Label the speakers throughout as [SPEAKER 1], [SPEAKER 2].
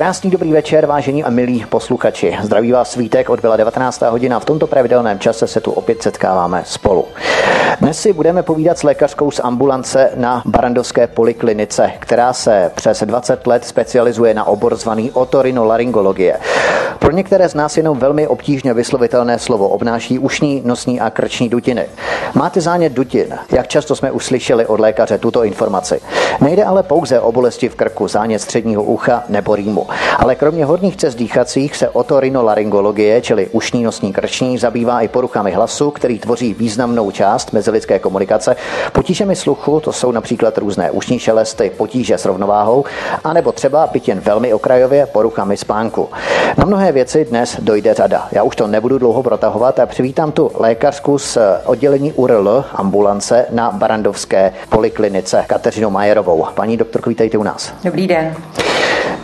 [SPEAKER 1] Krásný dobrý večer, vážení a milí posluchači. Zdraví vás svítek, odbyla 19. hodina. V tomto pravidelném čase se tu opět setkáváme spolu. Dnes si budeme povídat s lékařskou z ambulance na Barandovské poliklinice, která se přes 20 let specializuje na obor zvaný otorinolaryngologie. Pro některé z nás jenom velmi obtížně vyslovitelné slovo obnáší ušní, nosní a krční dutiny. Máte zánět dutin? Jak často jsme uslyšeli od lékaře tuto informaci? Nejde ale pouze o bolesti v krku, zánět středního ucha nebo rýmu. Ale kromě horních cest dýchacích se otorinolaryngologie, čili ušní, nosní, krční, zabývá i poruchami hlasu, který tvoří významnou část mezilidské komunikace. Potížemi sluchu, to jsou například různé ušní šelesty, potíže s rovnováhou, anebo třeba, byť jen velmi okrajově, poruchami spánku. Na mnohé věci dnes dojde řada. Já už to nebudu dlouho protahovat a přivítám tu lékařku z oddělení URL ambulance na Barandovské poliklinice Kateřinu Majerovou. Paní doktorko, vítejte u nás.
[SPEAKER 2] Dobrý den.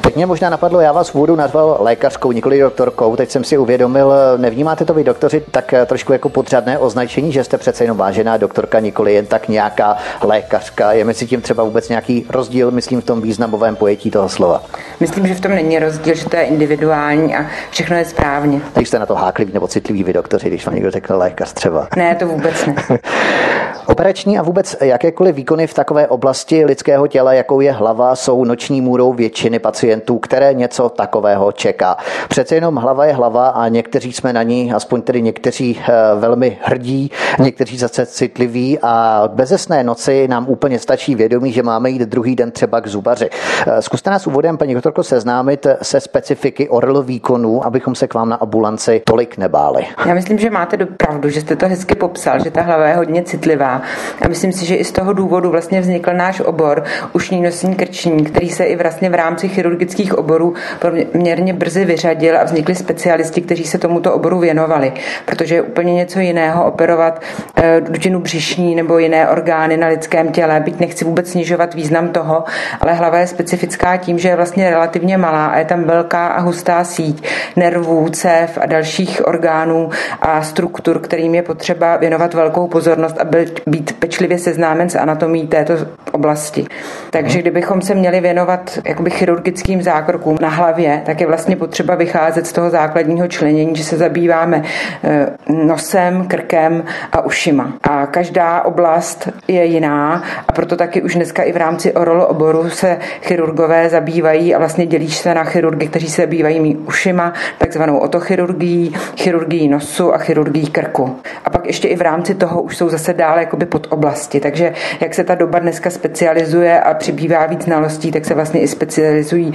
[SPEAKER 1] Teď mě možná napadlo, já vás v úvodu nazval lékařkou, nikoli doktorkou. Teď jsem si uvědomil, nevnímáte to vy doktoři tak trošku jako podřadné označení, že jste přece jenom vážená doktorka, nikoli jen tak nějaká lékařka. Je mezi tím třeba vůbec nějaký rozdíl, myslím, v tom významovém pojetí toho slova?
[SPEAKER 2] Myslím, že v tom není rozdíl, že to je individuální a všechno je správně.
[SPEAKER 1] Takže jste na to háklivý nebo citlivý vy doktoři, když vám někdo řekne lékař třeba?
[SPEAKER 2] Ne, to vůbec ne.
[SPEAKER 1] Operační a vůbec jakékoliv výkony v takové oblasti lidského těla, jakou je hlava, jsou noční můrou většiny pacientů, které něco takového čeká. Přece jenom hlava je hlava a někteří jsme na ní, aspoň tedy někteří eh, velmi hrdí, někteří zase citliví a bezesné noci nám úplně stačí vědomí, že máme jít druhý den třeba k zubaři. Eh, zkuste nás úvodem, paní doktorko, seznámit se specifiky orl výkonů, abychom se k vám na ambulanci tolik nebáli.
[SPEAKER 2] Já myslím, že máte pravdu, že jste to hezky popsal, že ta hlava je hodně citlivá a myslím si, že i z toho důvodu vlastně vznikl náš obor ušní nosní krční, který se i vlastně v rámci chirurgických oborů poměrně brzy vyřadil a vznikli specialisti, kteří se tomuto oboru věnovali, protože je úplně něco jiného operovat eh, dutinu břišní nebo jiné orgány na lidském těle, byť nechci vůbec snižovat význam toho, ale hlava je specifická tím, že je vlastně relativně malá a je tam velká a hustá síť nervů, cév a dalších orgánů a struktur, kterým je potřeba věnovat velkou pozornost, aby být pečlivě seznámen s anatomí této oblasti. Takže kdybychom se měli věnovat jakoby chirurgickým zákrokům na hlavě, tak je vlastně potřeba vycházet z toho základního členění, že se zabýváme eh, nosem, krkem a ušima. A každá oblast je jiná a proto taky už dneska i v rámci orolo oboru se chirurgové zabývají a vlastně dělí se na chirurgy, kteří se zabývají ušima, takzvanou otochirurgií, chirurgií nosu a chirurgií krku. A pak ještě i v rámci toho už jsou zase dále jakoby pod oblasti. Takže jak se ta doba dneska specializuje a přibývá víc znalostí, tak se vlastně i specializují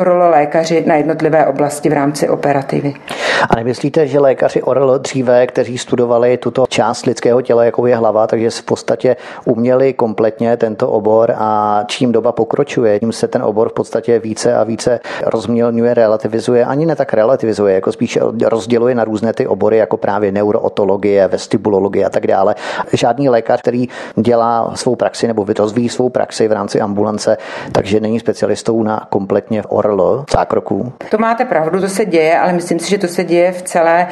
[SPEAKER 2] orolo lékaři na jednotlivé oblasti v rámci operativy.
[SPEAKER 1] A nemyslíte, že lékaři orolo dříve, kteří studovali tuto část lidského těla, jakou je hlava, takže v podstatě uměli kompletně tento obor a čím doba pokročuje, tím se ten obor v podstatě více a více rozmělňuje, relativizuje, ani ne tak relativizuje, jako spíš rozděluje na různé ty obory, jako právě neurootologie, vestibulologie a tak dále. Žádný lékař, který dělá svou praxi nebo rozvíjí svou praxi v rámci ambulance, takže není specialistou na kompletně ORL zákroků.
[SPEAKER 2] To máte pravdu, to se děje, ale myslím si, že to se děje v, celé,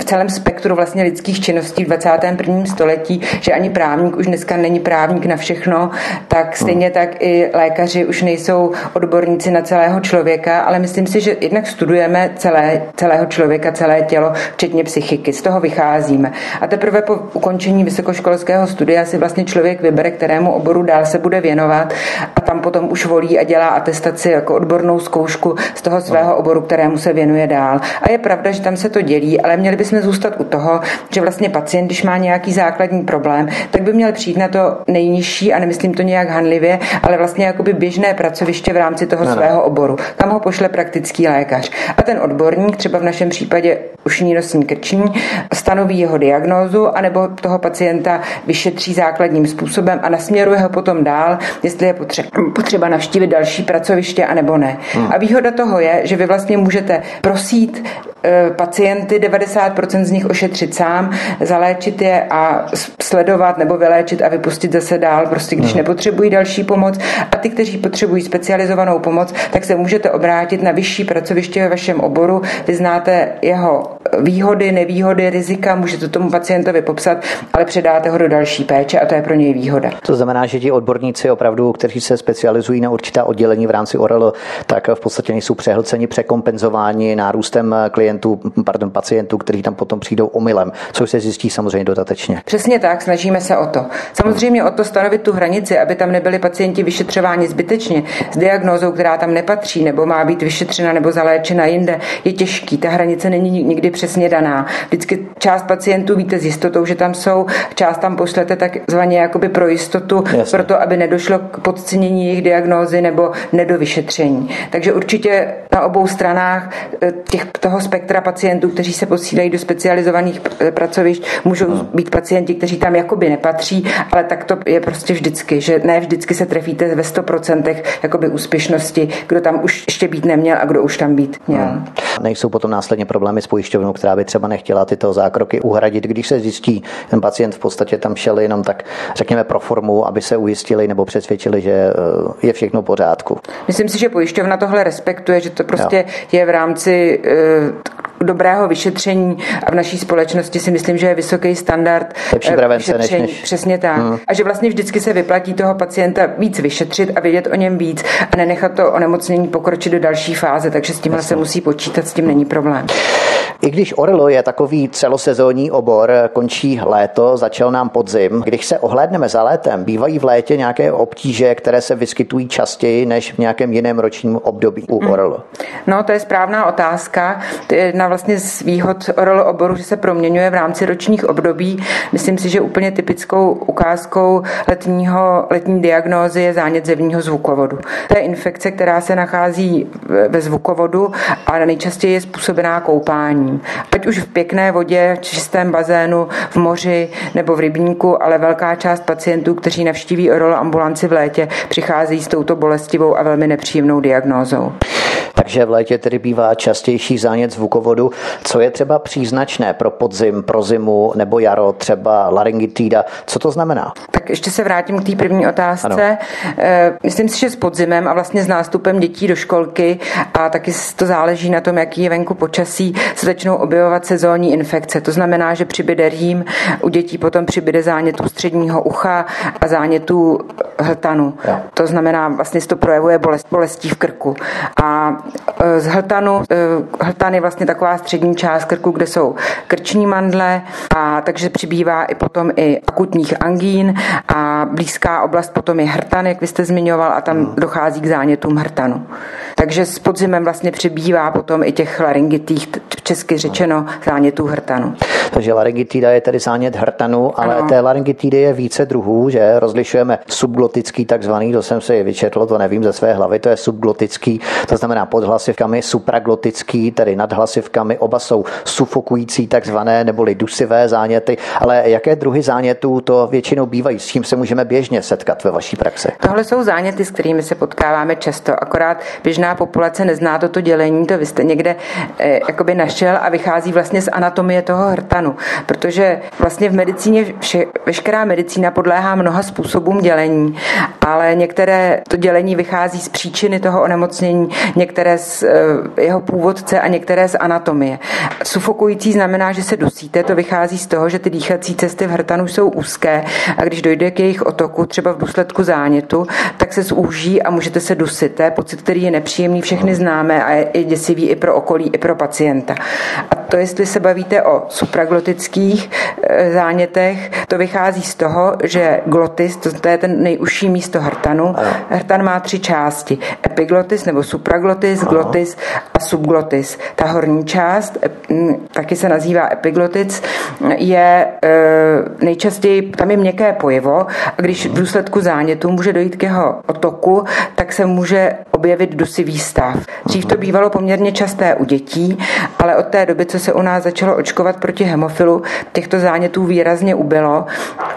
[SPEAKER 2] v celém spektru vlastně lidských činností v 21. století, že ani právník už dneska není právník na všechno, tak stejně hmm. tak i lékaři už nejsou odborníci na celého člověka, ale myslím si, že jednak studujeme celé, celého člověka, celé tělo, včetně psychiky. Z toho vycházíme. A teprve po ukončení vysokoškolského studia si vlastně člověk vybere, kterému oboru dál se bude věnovat a tam potom už volí a dělá atestaci jako odbornou zkoušku z toho svého oboru, kterému se věnuje dál. A je pravda, že tam se to dělí, ale měli bychom zůstat u toho, že vlastně pacient, když má nějaký základní problém, tak by měl přijít na to nejnižší, a nemyslím to nějak hanlivě, ale vlastně jakoby běžné pracoviště v rámci toho no, svého oboru. Tam ho pošle praktický lékař. A ten odborník, třeba v našem případě ušní nosní krční, stanoví jeho diagnózu, anebo toho pacienta vyšetří základním způsobem a nasměruje ho potom dál, jestli je potřeba, potřeba navštívit další pracoviště, anebo ne. Hmm. A výhoda toho je, že vy vlastně můžete prosít e, pacienty, 90% z nich ošetřit sám, zaléčit je a sledovat nebo vyléčit a vypustit zase dál, prostě když hmm. nepotřebují další pomoc. A ty, kteří potřebují specializovanou pomoc, tak se můžete obrátit na vyšší pracoviště ve vašem oboru. Vy znáte jeho výhody, nevýhody, rizika, můžete tomu pacientovi popsat, ale předáte ho do další péče a to je pro něj výhoda.
[SPEAKER 1] To znamená, že ti odborníci opravdu, kteří se specializují na určitá oddělení v rámci ORL, tak v podstatě nejsou přehlceni, překompenzováni nárůstem klientů, pardon, pacientů, kteří tam potom přijdou omylem, což se zjistí samozřejmě dodatečně.
[SPEAKER 2] Přesně tak, snažíme se o to. Samozřejmě o to stanovit tu hranici, aby tam nebyli pacienti vyšetřováni zbytečně s diagnózou, která tam nepatří, nebo má být vyšetřena nebo zaléčena jinde, je těžký. Ta hranice není nikdy přesně daná. Vždycky část pacientů víte s jistotou, že tam jsou, část tam pošlete takzvaně jakoby pro jistotu, Jasně. proto aby nedošlo k podcenění jejich diagnózy nebo nedovyšetření. Takže určitě na obou stranách eh, těch, toho spektra pacientů, kteří se posílají do specializovaných eh, pracovišť, můžou hmm. být pacienti, kteří tam jakoby nepatří, ale tak to je prostě vždycky, že ne vždycky se trefíte ve 100% jakoby úspěšnosti, kdo tam už ještě být neměl a kdo už tam být měl. Hmm.
[SPEAKER 1] Nejsou potom následně problémy s pojišťovnou, která by třeba nechtěla tyto zákroky uhradit, když se zjistí, ten pacient v podstatě tam šel jenom tak, řekněme, pro formu, aby se ujistili nebo přesvědčili, že eh, je všechno v pořádku.
[SPEAKER 2] Myslím si, že pojišťovna tohle respektuje, že to prostě jo. je v rámci uh, dobrého vyšetření a v naší společnosti si myslím, že je vysoký standard
[SPEAKER 1] Lepší eh, prevence vyšetření. Než, než...
[SPEAKER 2] Přesně tak. Hmm. A že vlastně vždycky se vyplatí toho pacienta víc vyšetřit a vědět o něm víc a nenechat to onemocnění pokročit do další fáze, takže s tímhle se musí počítat, s tím není problém.
[SPEAKER 1] I když Orlo je takový celosezónní obor, končí léto, začal nám podzim. Když se ohlédneme za létem, bývají v létě nějaké obtíže, které se vyskytují častěji než v nějakém jiném ročním období u mm. Orlo?
[SPEAKER 2] No, to je správná otázka. To je jedna vlastně z výhod Orlo oboru, že se proměňuje v rámci ročních období. Myslím si, že úplně typickou ukázkou letního, letní diagnózy je zánět zevního zvukovodu. To je infekce, která se nachází ve zvukovodu a nejčastěji je způsobená koupání koupením. Ať už v pěkné vodě, čistém bazénu, v moři nebo v rybníku, ale velká část pacientů, kteří navštíví orolo ambulanci v létě, přicházejí s touto bolestivou a velmi nepříjemnou diagnózou
[SPEAKER 1] takže v létě tedy bývá častější zánět zvukovodu. Co je třeba příznačné pro podzim, pro zimu nebo jaro, třeba laryngitída? Co to znamená?
[SPEAKER 2] Tak ještě se vrátím k té první otázce. Ano. Eh, myslím si, že s podzimem a vlastně s nástupem dětí do školky a taky to záleží na tom, jaký je venku počasí, se začnou objevovat sezónní infekce. To znamená, že přibyde rým, u dětí potom přibyde zánětů středního ucha a zánětů hltanu. Jo. To znamená, vlastně se to projevuje bolest, bolestí v krku. A z hltanu. Eh, hltan je vlastně taková střední část krku, kde jsou krční mandle, a takže přibývá i potom i akutních angín a blízká oblast potom je hrtan, jak vy jste zmiňoval, a tam hmm. dochází k zánětům hrtanu. Takže s podzimem vlastně přibývá potom i těch laryngitých, česky řečeno, zánětů hrtanu.
[SPEAKER 1] Takže laryngitida je tedy zánět hrtanu, ale ano. té laryngitidy je více druhů, že rozlišujeme subglotický takzvaný, to jsem si vyčetl, to nevím ze své hlavy, to je subglotický, to znamená pod hlasivkami, supraglotický, tedy nad hlasivkami, oba jsou sufokující takzvané neboli dusivé záněty, ale jaké druhy zánětů to většinou bývají, s tím se můžeme běžně setkat ve vaší praxi?
[SPEAKER 2] Tohle jsou záněty, s kterými se potkáváme často, akorát běžná populace nezná toto dělení, to vy jste někde eh, jakoby našel a vychází vlastně z anatomie toho hrtanu, protože vlastně v medicíně vše, veškerá medicína podléhá mnoha způsobům dělení, ale některé to dělení vychází z příčiny toho onemocnění, některé z eh, jeho původce a některé z anatomie. Sufokující znamená, že se dusíte, to vychází z toho, že ty dýchací cesty v hrtanu jsou úzké a když dojde k jejich otoku, třeba v důsledku zánětu, tak se zúží a můžete se dusit. To je pocit, který je nepříjemný, všechny známe a je děsivý i pro okolí, i pro pacienta. A to, jestli se bavíte o supraglotických eh, zánětech, to vychází z toho, že glotis, to, je ten nejužší místo hrtanu, hrtan má tři části. Epiglotis nebo supraglotis, glotis a subglotis. Ta horní část, taky se nazývá epiglotis, je eh, nejčastěji, tam je měkké pojivo a když v důsledku zánětu může dojít k jeho otoku, tak se může objevit dusivý stav. Dřív to bývalo poměrně časté u dětí, ale od té doby, co se u nás začalo očkovat proti hemofilu, těchto zánětů výrazně ubylo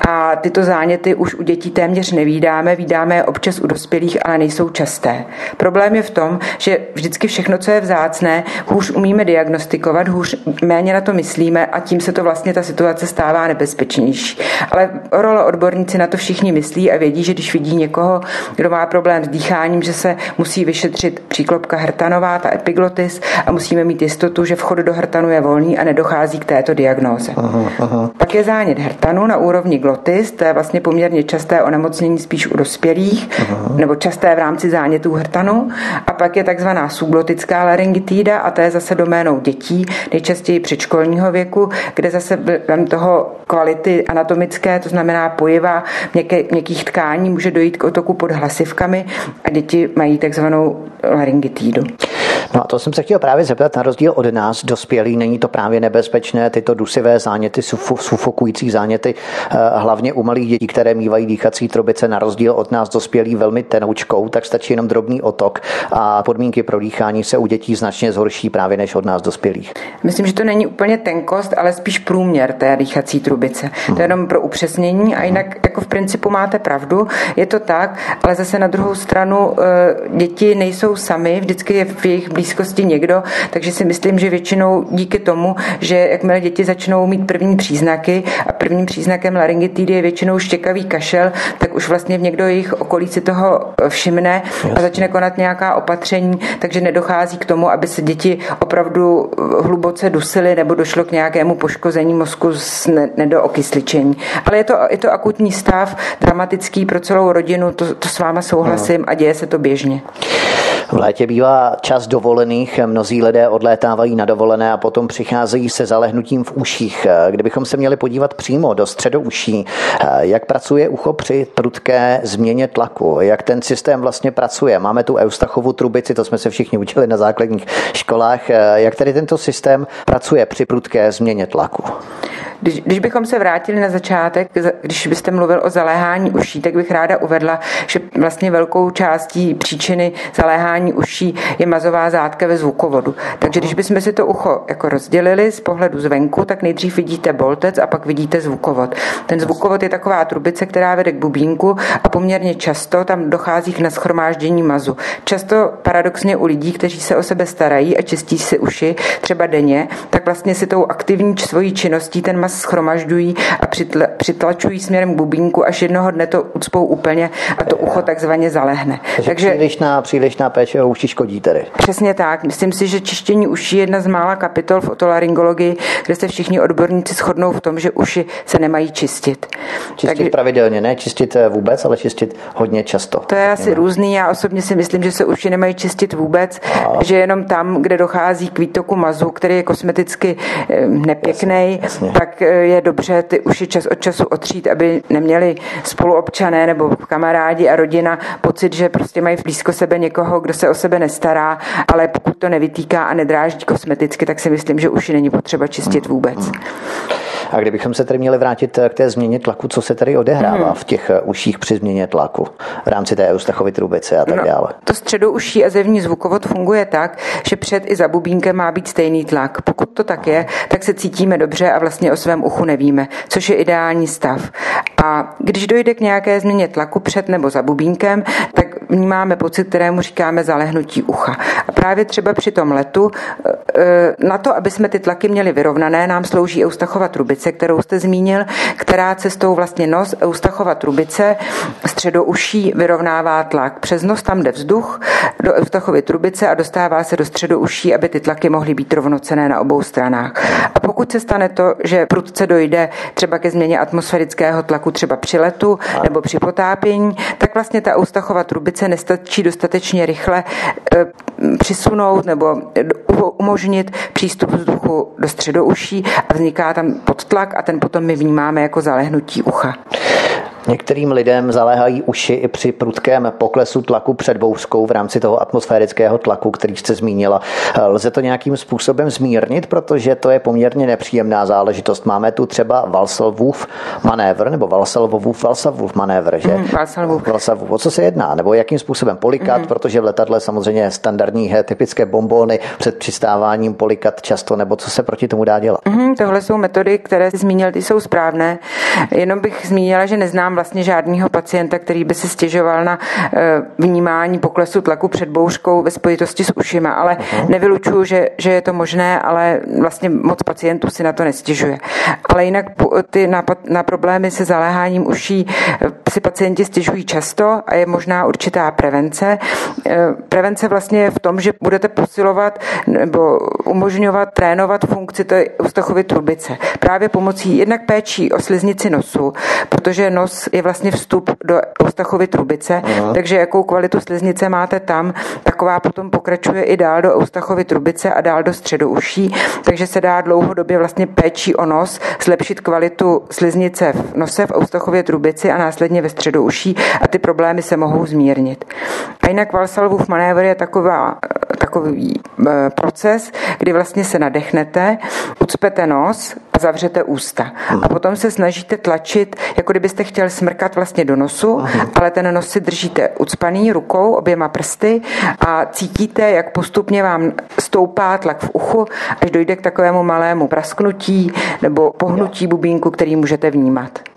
[SPEAKER 2] a tyto záněty už u dětí téměř nevídáme, vídáme je občas u dospělých, ale nejsou časté. Problém je v tom, že vždycky všechno, co je vzácné, hůř umíme diagnostikovat, hůř méně na to myslíme a tím se to vlastně ta situace stává nebezpečnější. Ale role odborníci na to všichni myslí a vědí, že když vidí někoho, kdo má problém s dýcháním, že se musí vyšetřit příklopka hrtanová, ta epiglotis a musíme mít jistotu, že vchod do hrtanu je volný a nedochází k této diagnóze. Aha, aha. Pak je zánět hrtanu na úrovni glotis, to je vlastně poměrně časté onemocnění spíš u dospělých, aha. nebo časté v rámci zánětů hrtanu. A pak je takzvaná subglotická laryngitída a to je zase doménou dětí, nejčastěji předškolního věku, kde zase toho kvality anatomické, to znamená pojiva měkké, měkkých tkání, může dojít k otoku pod hlasivkami a děti mají takzvanou laryngitídu.
[SPEAKER 1] No a to jsem se chtěl právě zeptat, na rozdíl od nás, dospělí, není to právě nebezpečné, tyto dusivé záněty, sufokující záněty, eh, hlavně u malých dětí, které mývají dýchací trubice, na rozdíl od nás dospělí velmi tenoučkou, tak stačí jenom drobný otok a podmínky pro dýchání se u dětí značně zhorší právě než od nás dospělých.
[SPEAKER 2] Myslím, že to není úplně tenkost, ale spíš průměr té dýchací trubice. Hmm. To je jenom pro upřesnění a jinak jako v principu máte pravdu, je to tak, ale zase na druhou stranu eh, děti nejsou sami, vždycky je v jejich blízkosti někdo, takže si myslím, že většinou díky tomu, že jakmile děti začnou mít první příznaky a prvním příznakem laryngitidy je většinou štěkavý kašel, tak už vlastně v někdo jejich okolí si toho všimne a začne konat nějaká opatření, takže nedochází k tomu, aby se děti opravdu hluboce dusily nebo došlo k nějakému poškození mozku z nedookysličení. Ale je to, je to akutní stav, dramatický pro celou rodinu, to, to s váma souhlasím a děje se to běžně.
[SPEAKER 1] V létě bývá čas dovolených, mnozí lidé odlétávají na dovolené a potom přicházejí se zalehnutím v uších. Kdybychom se měli podívat přímo do středu uší, jak pracuje ucho při prudké změně tlaku, jak ten systém vlastně pracuje. Máme tu Eustachovu trubici, to jsme se všichni učili na základních školách. Jak tedy tento systém pracuje při prudké změně tlaku?
[SPEAKER 2] Když, když bychom se vrátili na začátek, když byste mluvil o zaléhání uší, tak bych ráda uvedla, že vlastně velkou částí příčiny zaléhání uší je mazová zátka ve zvukovodu. Takže když bychom si to ucho jako rozdělili z pohledu zvenku, tak nejdřív vidíte boltec a pak vidíte zvukovod. Ten zvukovod je taková trubice, která vede k bubínku a poměrně často tam dochází k naschromáždění mazu. Často paradoxně u lidí, kteří se o sebe starají a čistí si uši, třeba denně, tak vlastně si tou aktivní svojí činností ten maz schromažďují a přitla, přitlačují směrem k bubínku, až jednoho dne to ucpou úplně a to ucho takzvaně zalehne.
[SPEAKER 1] Takže, Takže přílišná, přílišná péče o uši škodí tedy.
[SPEAKER 2] Přesně tak. Myslím si, že čištění uší je jedna z mála kapitol v otolaryngologii, kde se všichni odborníci shodnou v tom, že uši se nemají čistit.
[SPEAKER 1] Čistit tak, pravidelně, ne čistit eh, vůbec, ale čistit hodně často.
[SPEAKER 2] To je asi různý. Já osobně si myslím, že se uši nemají čistit vůbec, a... že jenom tam, kde dochází k výtoku mazu, který je kosmeticky eh, nepěkný, tak je dobře ty uši čas od času otřít, aby neměli spoluobčané nebo kamarádi a rodina pocit, že prostě mají blízko sebe někoho, kdo se o sebe nestará, ale pokud to nevytýká a nedráždí kosmeticky, tak si myslím, že uši není potřeba čistit vůbec.
[SPEAKER 1] A kdybychom se tedy měli vrátit k té změně tlaku, co se tady odehrává hmm. v těch uších při změně tlaku v rámci té Eustachovy trubice a tak no, dále?
[SPEAKER 2] To středouší a zevní zvukovod funguje tak, že před i za bubínkem má být stejný tlak. Pokud to tak je, tak se cítíme dobře a vlastně o svém uchu nevíme, což je ideální stav. A když dojde k nějaké změně tlaku před nebo za bubínkem, tak vnímáme pocit, kterému říkáme zalehnutí ucha. A právě třeba při tom letu, e, e, na to, aby jsme ty tlaky měli vyrovnané, nám slouží Eustachova trubice, kterou jste zmínil, která cestou vlastně nos Eustachova trubice středouší vyrovnává tlak. Přes nos tam jde vzduch do Eustachovy trubice a dostává se do středouší, aby ty tlaky mohly být rovnocené na obou stranách. A pokud se stane to, že prudce dojde třeba ke změně atmosférického tlaku třeba při letu nebo při potápění, tak vlastně ta Eustachova trubice nestačí dostatečně rychle e, přisunout nebo umožnit přístup vzduchu do středouší a vzniká tam podtlak a ten potom my vnímáme jako zalehnutí ucha.
[SPEAKER 1] Některým lidem zaléhají uši i při prudkém poklesu tlaku před bouřkou v rámci toho atmosférického tlaku, který jste zmínila. Lze to nějakým způsobem zmírnit, protože to je poměrně nepříjemná záležitost. Máme tu třeba Valsalvův manévr, nebo Valsalvův, Valsalvův manévr, že? Mm,
[SPEAKER 2] Valsalvův.
[SPEAKER 1] Valsalvův. O co se jedná? Nebo jakým způsobem polikat, mm. protože v letadle samozřejmě standardní typické bombony před přistáváním polikat často, nebo co se proti tomu dá dělat?
[SPEAKER 2] Mm, tohle jsou metody, které jsi zmínil, ty jsou správné. Jenom bych zmínila, že neznám vlastně žádného pacienta, který by si stěžoval na eh, vnímání poklesu tlaku před bouřkou ve spojitosti s ušima, ale uh-huh. nevylučuju, že, že je to možné, ale vlastně moc pacientů si na to nestěžuje. Ale jinak ty na, na problémy se zaléháním uší eh, si pacienti stěžují často a je možná určitá prevence. Eh, prevence vlastně je v tom, že budete posilovat nebo umožňovat, trénovat funkci té ústachovy trubice. Právě pomocí jednak péčí o sliznici nosu, protože nos je vlastně vstup do Eustachovy trubice, Aha. takže jakou kvalitu sliznice máte tam, taková potom pokračuje i dál do Eustachovy trubice a dál do středu uší, takže se dá dlouhodobě vlastně péčí o nos zlepšit kvalitu sliznice v nose v Eustachově trubici a následně ve středu uší a ty problémy se mohou zmírnit. A jinak Valsalvův manévr je taková, takový e, proces, kdy vlastně se nadechnete, ucpete nos a zavřete ústa. A potom se snažíte tlačit, jako kdybyste chtěl smrkat vlastně do nosu, Aha. ale ten nos si držíte ucpaný rukou, oběma prsty a cítíte, jak postupně vám stoupá tlak v uchu, až dojde k takovému malému prasknutí nebo pohnutí bubínku, který můžete vnímat.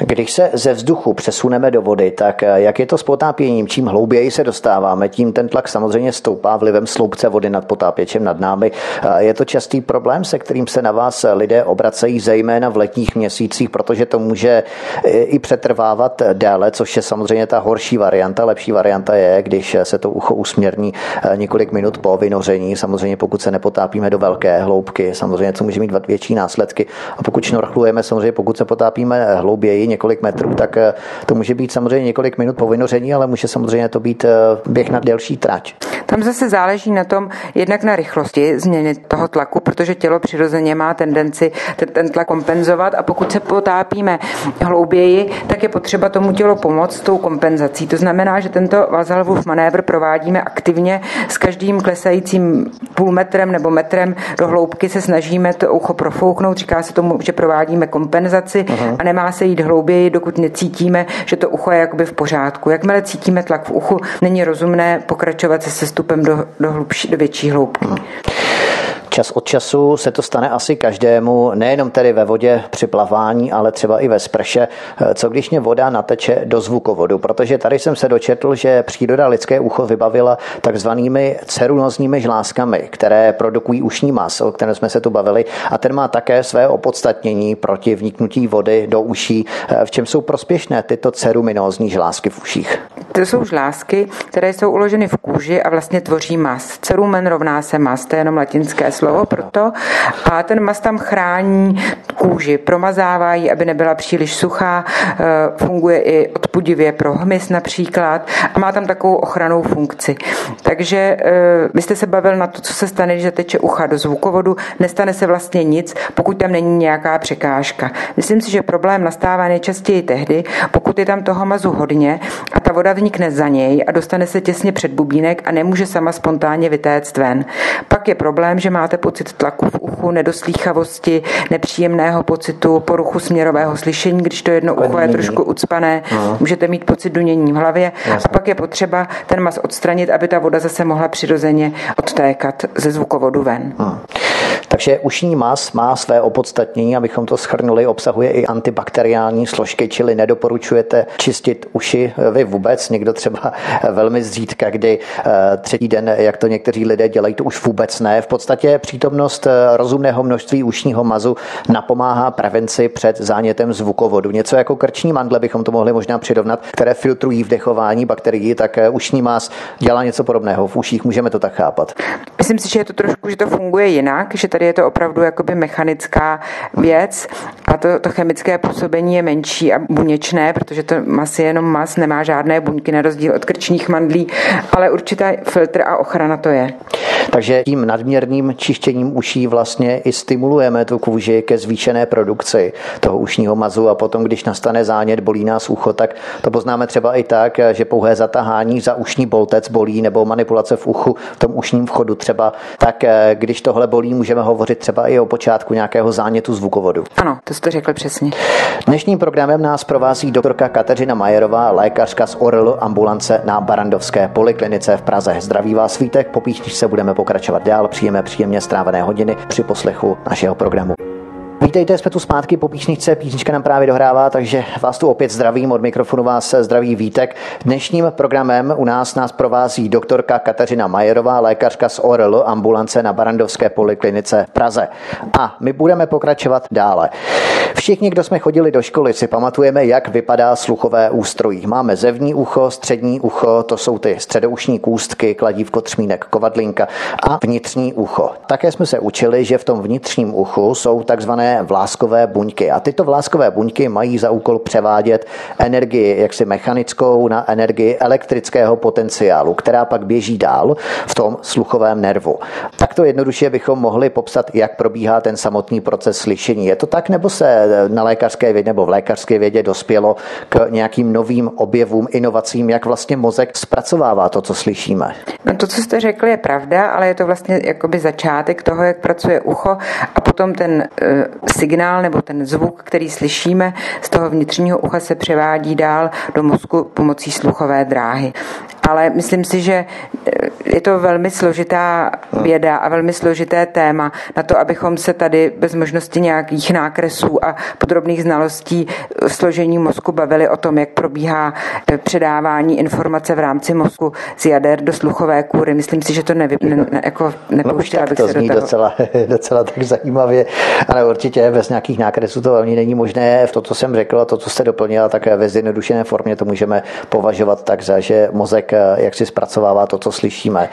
[SPEAKER 1] Když se ze vzduchu přesuneme do vody, tak eh, jak je to s potápěním? Čím hlouběji se dostáváme, tím ten tlak samozřejmě stoupá vlivem sloupce vody nad potápěčem nad námi. Eh, je to častý problém, se kterým se na vás lidé obracejí, zejména v letních měsících, protože to může eh, i přetrvávat déle, což je samozřejmě ta horší varianta. Lepší varianta je, když se to ucho usměrní několik minut po vynoření. Samozřejmě pokud se nepotápíme do velké hloubky, samozřejmě to může mít větší následky. A pokud šnorchlujeme, samozřejmě pokud se potápíme hlouběji, několik metrů, tak eh, to může být samozřejmě několik minut po vynoření, ale může samozřejmě to být eh, běh na delší trať.
[SPEAKER 2] Tam zase záleží na tom, jednak na rychlosti změny toho tlaku, protože tělo přirozeně má tendenci ten tlak kompenzovat a pokud se potápíme hlouběji, tak je potřeba tomu tělo pomoct tou kompenzací. To znamená, že tento Valsalvův manévr provádíme aktivně s každým klesajícím půl metrem nebo metrem do hloubky se snažíme to ucho profouknout. Říká se tomu, že provádíme kompenzaci uh-huh. a nemá se jít hlouběji, dokud necítíme, že to ucho je jakoby v pořádku. Jakmile cítíme tlak v uchu, není rozumné pokračovat se sestupem do, do, hlubší, do větší hloubky.
[SPEAKER 1] Čas od času se to stane asi každému, nejenom tedy ve vodě při plavání, ale třeba i ve sprše. Co když mě voda nateče do zvukovodu? Protože tady jsem se dočetl, že příroda lidské ucho vybavila takzvanými cerulozními žláskami, které produkují ušní maso, o kterém jsme se tu bavili, a ten má také své opodstatnění proti vniknutí vody do uší. V čem jsou prospěšné tyto ceruminózní žlásky v uších?
[SPEAKER 2] To jsou žlásky, které jsou uloženy v kůži a vlastně tvoří mas. Cerumen rovná se mas, to je jenom latinské slovo slovo proto. A ten mas tam chrání kůži, promazává ji, aby nebyla příliš suchá, eh, funguje i odpudivě pro hmyz například a má tam takovou ochranou funkci. Takže eh, vy jste se bavil na to, co se stane, že teče ucha do zvukovodu, nestane se vlastně nic, pokud tam není nějaká překážka. Myslím si, že problém nastává nejčastěji tehdy, pokud je tam toho mazu hodně a ta voda vnikne za něj a dostane se těsně před bubínek a nemůže sama spontánně vytéct ven. Pak je problém, že máte máte pocit tlaku v uchu, nedoslýchavosti, nepříjemného pocitu, poruchu směrového slyšení, když to jedno ucho je trošku ucpané, Aha. můžete mít pocit dunění v hlavě Jasně. a pak je potřeba ten mas odstranit, aby ta voda zase mohla přirozeně odtékat ze zvukovodu ven. Aha.
[SPEAKER 1] Takže ušní mas má své opodstatnění, abychom to schrnuli, obsahuje i antibakteriální složky, čili nedoporučujete čistit uši vy vůbec, někdo třeba velmi zřídka, kdy eh, třetí den, jak to někteří lidé dělají, to už vůbec ne. V podstatě přítomnost eh, rozumného množství ušního mazu napomáhá prevenci před zánětem zvukovodu. Něco jako krční mandle bychom to mohli možná přirovnat, které filtrují vdechování bakterií, tak eh, ušní mas dělá něco podobného. V uších můžeme to tak chápat.
[SPEAKER 2] Myslím si, že je to trošku, že to funguje jinak, že tady je to opravdu jakoby mechanická věc a to, to chemické působení je menší a buněčné, protože to mas je jenom mas, nemá žádné buňky na rozdíl od krčních mandlí, ale určitý filtr a ochrana to je.
[SPEAKER 1] Takže tím nadměrným čištěním uší vlastně i stimulujeme tu kůži ke zvýšené produkci toho ušního mazu a potom, když nastane zánět, bolí nás ucho, tak to poznáme třeba i tak, že pouhé zatahání za ušní boltec bolí nebo manipulace v uchu, v tom ušním vchodu třeba, tak eh, když tohle bolí, můžeme hovořit třeba i o počátku nějakého zánětu zvukovodu.
[SPEAKER 2] Ano, to jste řekl přesně.
[SPEAKER 1] Dnešním programem nás provází doktorka Kateřina Majerová, lékařka z ORL ambulance na Barandovské poliklinice v Praze. Zdraví vás Vítek, po písničce budeme pokračovat dál. Přijeme příjemně strávené hodiny při poslechu našeho programu. Vítejte, jsme tu zpátky po písničce, písnička nám právě dohrává, takže vás tu opět zdravím, od mikrofonu vás zdraví Vítek. Dnešním programem u nás nás provází doktorka Kateřina Majerová, lékařka z ORL ambulance na Barandovské poliklinice v Praze. A my budeme pokračovat dále. Všichni, kdo jsme chodili do školy, si pamatujeme, jak vypadá sluchové ústrojí. Máme zevní ucho, střední ucho, to jsou ty středoušní kůstky, kladívko, třmínek, kovadlinka a vnitřní ucho. Také jsme se učili, že v tom vnitřním uchu jsou takzvané vláskové buňky. A tyto vláskové buňky mají za úkol převádět energii jaksi mechanickou na energii elektrického potenciálu, která pak běží dál v tom sluchovém nervu. Takto jednoduše bychom mohli popsat, jak probíhá ten samotný proces slyšení. Je to tak, nebo se na lékařské vědě nebo v lékařské vědě dospělo k nějakým novým objevům, inovacím, jak vlastně mozek zpracovává to, co slyšíme?
[SPEAKER 2] No to, co jste řekl, je pravda, ale je to vlastně jakoby začátek toho, jak pracuje ucho a potom ten e, signál nebo ten zvuk, který slyšíme z toho vnitřního ucha se převádí dál do mozku pomocí sluchové dráhy ale myslím si, že eh, je to velmi složitá věda a velmi složité téma na to, abychom se tady bez možnosti nějakých nákresů a podrobných znalostí v složení mozku bavili o tom, jak probíhá předávání informace v rámci mozku z jader do sluchové kůry. Myslím si, že to nevy, ne, ne, jako nepouštěla
[SPEAKER 1] no, bych to se do toho. Docela, docela tak zajímavě, ale určitě bez nějakých nákresů to velmi není možné. V to, co jsem řekl a to, co jste doplnila, tak ve zjednodušené formě to můžeme považovat tak, za, že mozek jak si zpracovává to, co slyšíme.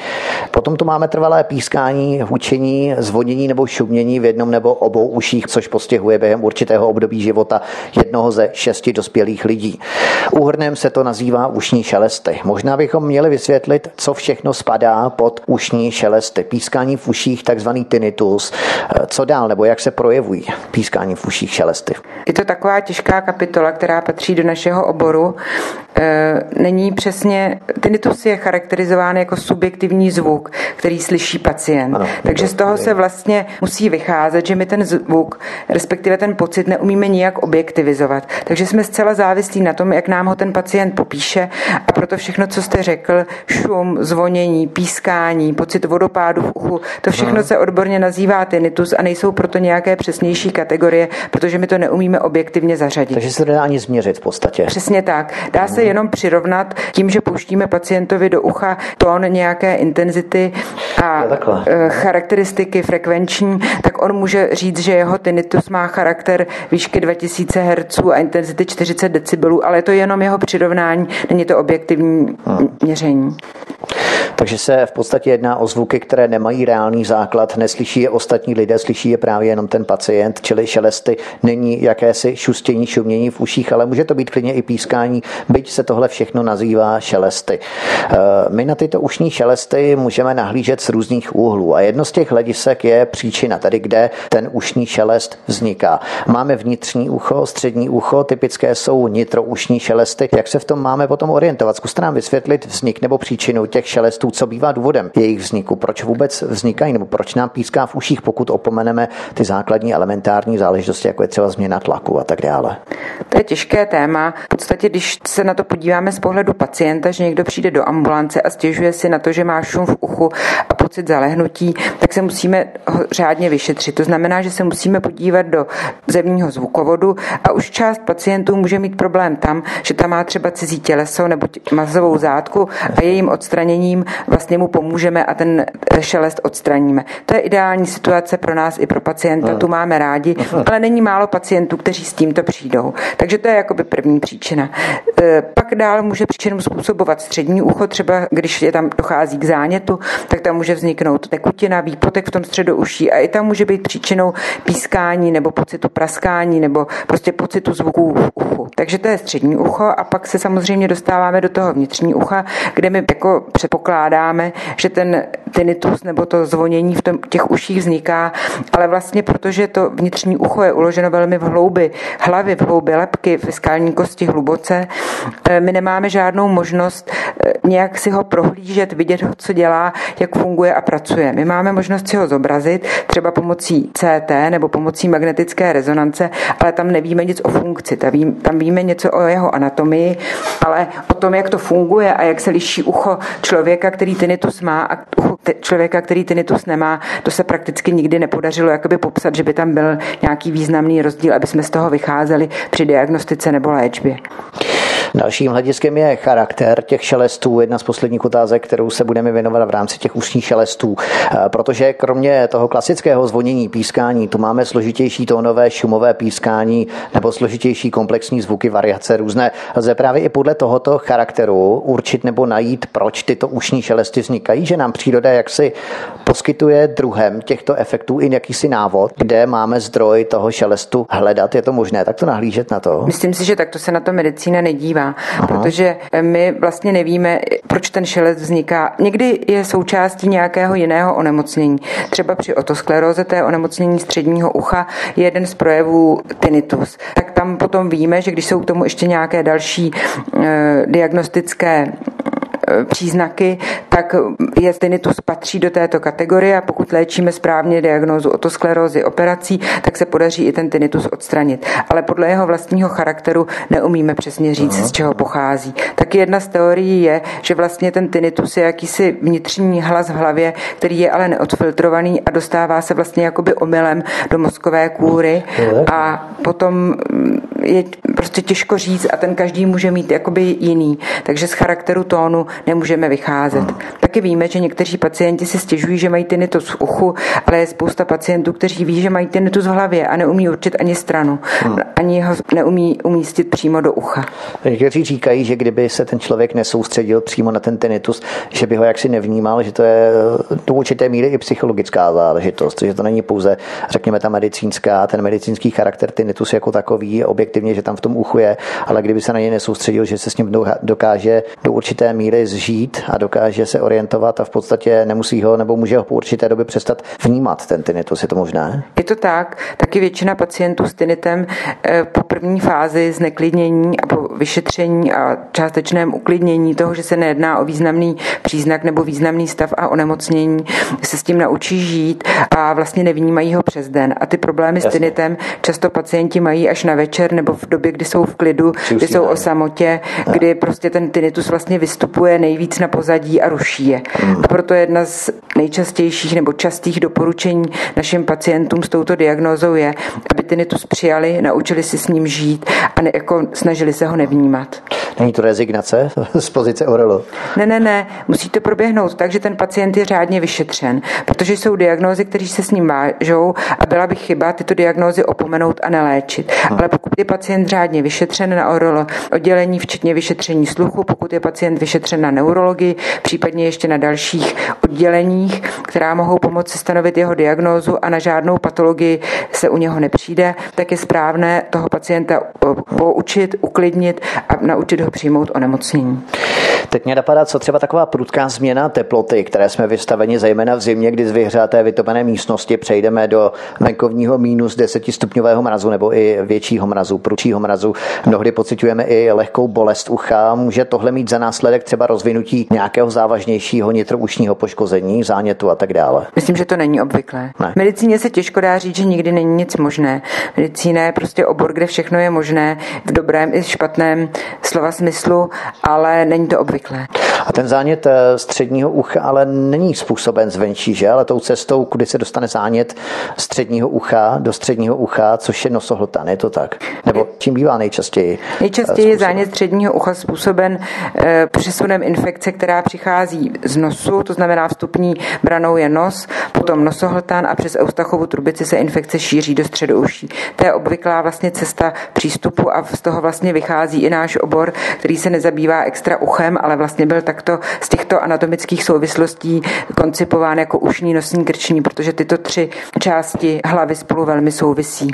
[SPEAKER 1] Potom tu máme trvalé pískání, hučení, zvonění nebo šumění v jednom nebo obou uších, což postihuje během určitého období života jednoho ze šesti dospělých lidí. Úhrnem se to nazývá ušní šelesty. Možná bychom měli vysvětlit, co všechno spadá pod ušní šelesty. Pískání v uších, takzvaný tinnitus. Eh, co dál, nebo jak se projevují pískání v uších šelesty?
[SPEAKER 2] Je to taková těžká kapitola, která patří do našeho oboru. E, není přesně, tinnitus je charakterizován jako subjektivní zvuk, který slyší pacient. Ano, Takže z toho se vlastně musí vycházet, že my ten zvuk, respektive ten pocit, neumíme nijak objektivizovat. Takže jsme zcela závislí na tom, jak nám ho ten pacient popíše a proto všechno, co jste řekl, šum, zvonění, pískání, pocit vodopádu v uchu, to všechno se odborně nazývá tinnitus a nejsou proto nějaké přesnější kategorie, protože my to neumíme objektivně zařadit.
[SPEAKER 1] Takže se to nedá ani změřit v podstatě.
[SPEAKER 2] Přesně tak. Dá se jenom přirovnat tím, že pouštíme pacientovi do ucha tón nějaké intenzity a eh, charakteristiky frekvenční, tak on může říct, že jeho tinnitus má charakter výšky 2000 Hz a intenzity 40 decibelů, ale je to jenom jeho přirovnání, není to objektivní hmm. měření.
[SPEAKER 1] Takže se v podstatě jedná o zvuky, které nemají reálný základ, neslyší je ostatní lidé, slyší je právě jenom ten pacient, čili šelesty není jakési šustění, šumění v uších, ale může to být klidně i pískání, byť se tohle všechno nazývá šelesty. Eh, my na tyto ušní šelesty můžeme nahlížet z různých úhlů a jedno z těch hledisek je příčina, tedy kde ten ušní šelest vzniká. Máme vnitřní ucho, střední ucho, typické jsou nitroušní šelesty. Jak se v tom máme potom orientovat? Zkuste nám vysvětlit vznik nebo příčinu těch šelestů, co bývá důvodem jejich vzniku, proč vůbec vznikají, nebo proč nám píská v uších, pokud opomeneme ty základní elementární záležitosti, jako je třeba změna tlaku a tak dále.
[SPEAKER 2] To je těžké téma. V podstatě, když se na to podíváme z pohledu pacienta, že někdo přijde do ambulance a stěžuje si na to, že má šum v uchu a pocit zalehnutí, tak se musíme řádně vyšetřit. To znamená, že se musíme podívat do zemního zvukovodu a už část pacientů může mít problém tam, že tam má třeba cizí těleso nebo mazovou zátku a jejím odstraněním vlastně mu pomůžeme a ten šelest odstraníme. To je ideální situace pro nás i pro pacienta, tu máme rádi, ale není málo pacientů, kteří s tímto přijdou. Takže to je jakoby první příčina. E, pak dál může příčinu způsobovat střední střední ucho, třeba když je tam dochází k zánětu, tak tam může vzniknout tekutina, výpotek v tom středu uší a i tam může být příčinou pískání nebo pocitu praskání nebo prostě pocitu zvuků v uchu. Takže to je střední ucho a pak se samozřejmě dostáváme do toho vnitřní ucha, kde my jako předpokládáme, že ten tinnitus nebo to zvonění v tom, těch uších vzniká, ale vlastně protože to vnitřní ucho je uloženo velmi v hloubi hlavy, v hloubi lepky, v skální kosti hluboce, eh, my nemáme žádnou možnost nějak si ho prohlížet, vidět co dělá, jak funguje a pracuje. My máme možnost si ho zobrazit, třeba pomocí CT nebo pomocí magnetické rezonance, ale tam nevíme nic o funkci, tam víme něco o jeho anatomii, ale o tom, jak to funguje a jak se liší ucho člověka, který tinnitus má a ucho člověka, který tinnitus nemá, to se prakticky nikdy nepodařilo jakoby popsat, že by tam byl nějaký významný rozdíl, aby jsme z toho vycházeli při diagnostice nebo léčbě.
[SPEAKER 1] Dalším hlediskem je charakter těch šelestů. Jedna z posledních otázek, kterou se budeme věnovat v rámci těch ústních šelestů. Eh, protože kromě toho klasického zvonění, pískání, tu máme složitější tónové, šumové pískání nebo složitější komplexní zvuky, variace různé. Lze právě i podle tohoto charakteru určit nebo najít, proč tyto ušní šelesty vznikají, že nám příroda jaksi poskytuje druhem těchto efektů i jakýsi návod, kde máme zdroj toho šelestu hledat. Je to možné takto nahlížet na to?
[SPEAKER 2] Myslím si, že takto se na to medicína nedívá Aha. protože my vlastně nevíme, proč ten šelest vzniká. Někdy je součástí nějakého jiného onemocnění. Třeba při otoskleróze, to je onemocnění středního ucha, je jeden z projevů tinnitus. Tak tam potom víme, že když jsou k tomu ještě nějaké další eh, diagnostické příznaky, tak je tinnitus patří do této kategorie a pokud léčíme správně diagnózu otosklerózy operací, tak se podaří i ten tinnitus odstranit. Ale podle jeho vlastního charakteru neumíme přesně říct, Aha. z čeho pochází. Tak jedna z teorií je, že vlastně ten tinnitus je jakýsi vnitřní hlas v hlavě, který je ale neodfiltrovaný a dostává se vlastně jakoby omylem do mozkové kůry a potom je prostě těžko říct a ten každý může mít jakoby jiný. Takže z charakteru tónu nemůžeme vycházet. Taky víme, že někteří pacienti si stěžují, že mají tinnitus v uchu, ale je spousta pacientů, kteří ví, že mají tinnitus v hlavě a neumí určit ani stranu. Hmm. Ani ho neumí umístit přímo do ucha.
[SPEAKER 1] Někteří říkají, že kdyby se ten člověk nesoustředil přímo na ten tinnitus, že by ho jaksi nevnímal, že to je do určité míry i psychologická záležitost, že to není pouze, řekněme, ta medicínská, ten medicínský charakter tinnitus jako takový, objektivně, že tam v tom uchu je, ale kdyby se na něj nesoustředil, že se s ním dokáže do určité míry zžít a dokáže se orientovat a v podstatě nemusí ho nebo může ho po určité době přestat vnímat ten tinnitus. Je to možné?
[SPEAKER 2] Je to tak. Taky většina pacientů s tinnitem eh, po první fázi zneklidnění a po vyšetření a částečném uklidnění toho, že se nejedná o významný příznak nebo významný stav a onemocnění, se s tím naučí žít a vlastně nevnímají ho přes den. A ty problémy Jasně. s tinnitem často pacienti mají až na večer nebo v době, kdy jsou v klidu, kdy jsou o samotě, kdy prostě ten tinnitus vlastně vystupuje nejvíc na pozadí a ruší je. A proto jedna z nejčastějších nebo častých doporučení našim pacientům s touto diagnózou je, aby tinnitus přijali, naučili si s ním žít a ne, jako snažili se ho nevnímat.
[SPEAKER 1] Není to rezignace z pozice orelu?
[SPEAKER 2] Ne, ne, ne. Musí to proběhnout tak, že ten pacient je řádně vyšetřen, protože jsou diagnózy, které se s ním vážou a byla by chyba tyto diagnózy opomenout a neléčit. Hmm. Ale pokud je pacient řádně vyšetřen na orelo oddělení, včetně vyšetření sluchu, pokud je pacient vyšetřen na neurologii, případně ještě na dalších odděleních, která mohou pomoci stanovit jeho diagnózu a na žádnou patologii se u něho nepřijde, tak je správné toho pacienta poučit, uklidnit a naučit ho přijmout onemocnění.
[SPEAKER 1] Teď mě napadá, co třeba taková prudká změna teploty, které jsme vystaveni zejména v zimě, kdy z vyhřáté vytopené místnosti přejdeme do venkovního minus 10 stupňového mrazu nebo i většího mrazu, prudšího mrazu. Mnohdy pocitujeme i lehkou bolest ucha. Může tohle mít za následek třeba rozvinutí nějakého závažnějšího nitroušního poškození, zánětu a tak dále?
[SPEAKER 2] Myslím, že to není obvyklé. Ne. V medicíně se těžko dá říct, že nikdy není nic možné. Medicína je prostě obor, kde všechno je možné v dobrém i špatném slova smyslu, ale není to obvyklé.
[SPEAKER 1] A ten zánět eh, středního ucha ale není způsoben zvenčí, že? Ale tou cestou, kudy se dostane zánět středního ucha do středního ucha, což je nosohltan, je to tak? Nebo čím bývá nejčastěji?
[SPEAKER 2] Nejčastěji je zánět středního ucha způsoben e, přesunem infekce, která přichází z nosu, to znamená vstupní branou je nos, potom nosohltan a přes eustachovu trubici se infekce šíří do středu uší. To je obvyklá vlastně cesta přístupu a z toho vlastně vychází i náš obor, který se nezabývá extra uchem, ale vlastně byl tak takto z těchto anatomických souvislostí koncipován jako ušní nosní krční, protože tyto tři části hlavy spolu velmi souvisí.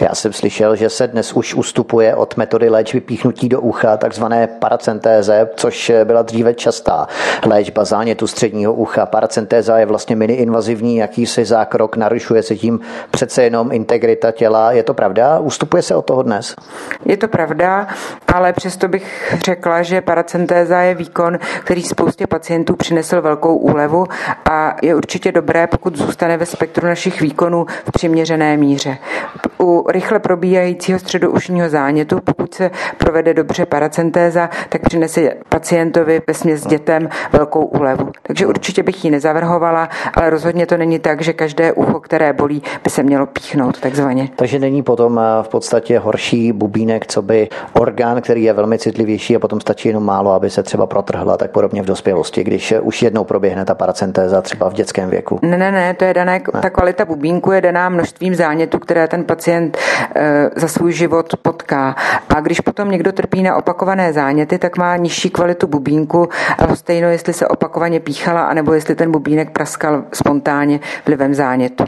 [SPEAKER 1] Já jsem slyšel, že se dnes už ustupuje od metody léčby píchnutí do ucha, takzvané paracentéze, což byla dříve častá léčba zánětu středního ucha. Paracentéza je vlastně mini-invazivní jakýsi zákrok, narušuje se tím přece jenom integrita těla. Je to pravda? Ustupuje se od toho dnes?
[SPEAKER 2] Je to pravda, ale přesto bych řekla, že paracentéza je výkon, který spoustě pacientů přinesl velkou úlevu a je určitě dobré, pokud zůstane ve spektru našich výkonů v přiměřené míře. U rychle probíhajícího středoušního zánětu, pokud se provede dobře paracentéza, tak přinese pacientovi ve směs dětem velkou úlevu. Takže určitě bych ji nezavrhovala, ale rozhodně to není tak, že každé ucho, které bolí, by se mělo píchnout takzvaně.
[SPEAKER 1] Takže není potom eh, v podstatě horší bubínek, co by orgán, který je velmi citlivější a potom stačí jenom málo, aby se třeba protrhla, tak podobně v dospělosti, když už jednou proběhne ta paracentéza třeba v dětském věku.
[SPEAKER 2] Ne, ne, ne, to je dané, ne. ta kvalita bubínku je daná množstvím zánětů, které ten pacient e, za svůj život potká. A když potom někdo trpí na opakované záněty, tak má nižší kvalitu bubínku a stejno, jestli se opakovaně píchala, anebo jestli ten bubínek praskal spontánně vlivem zánětu.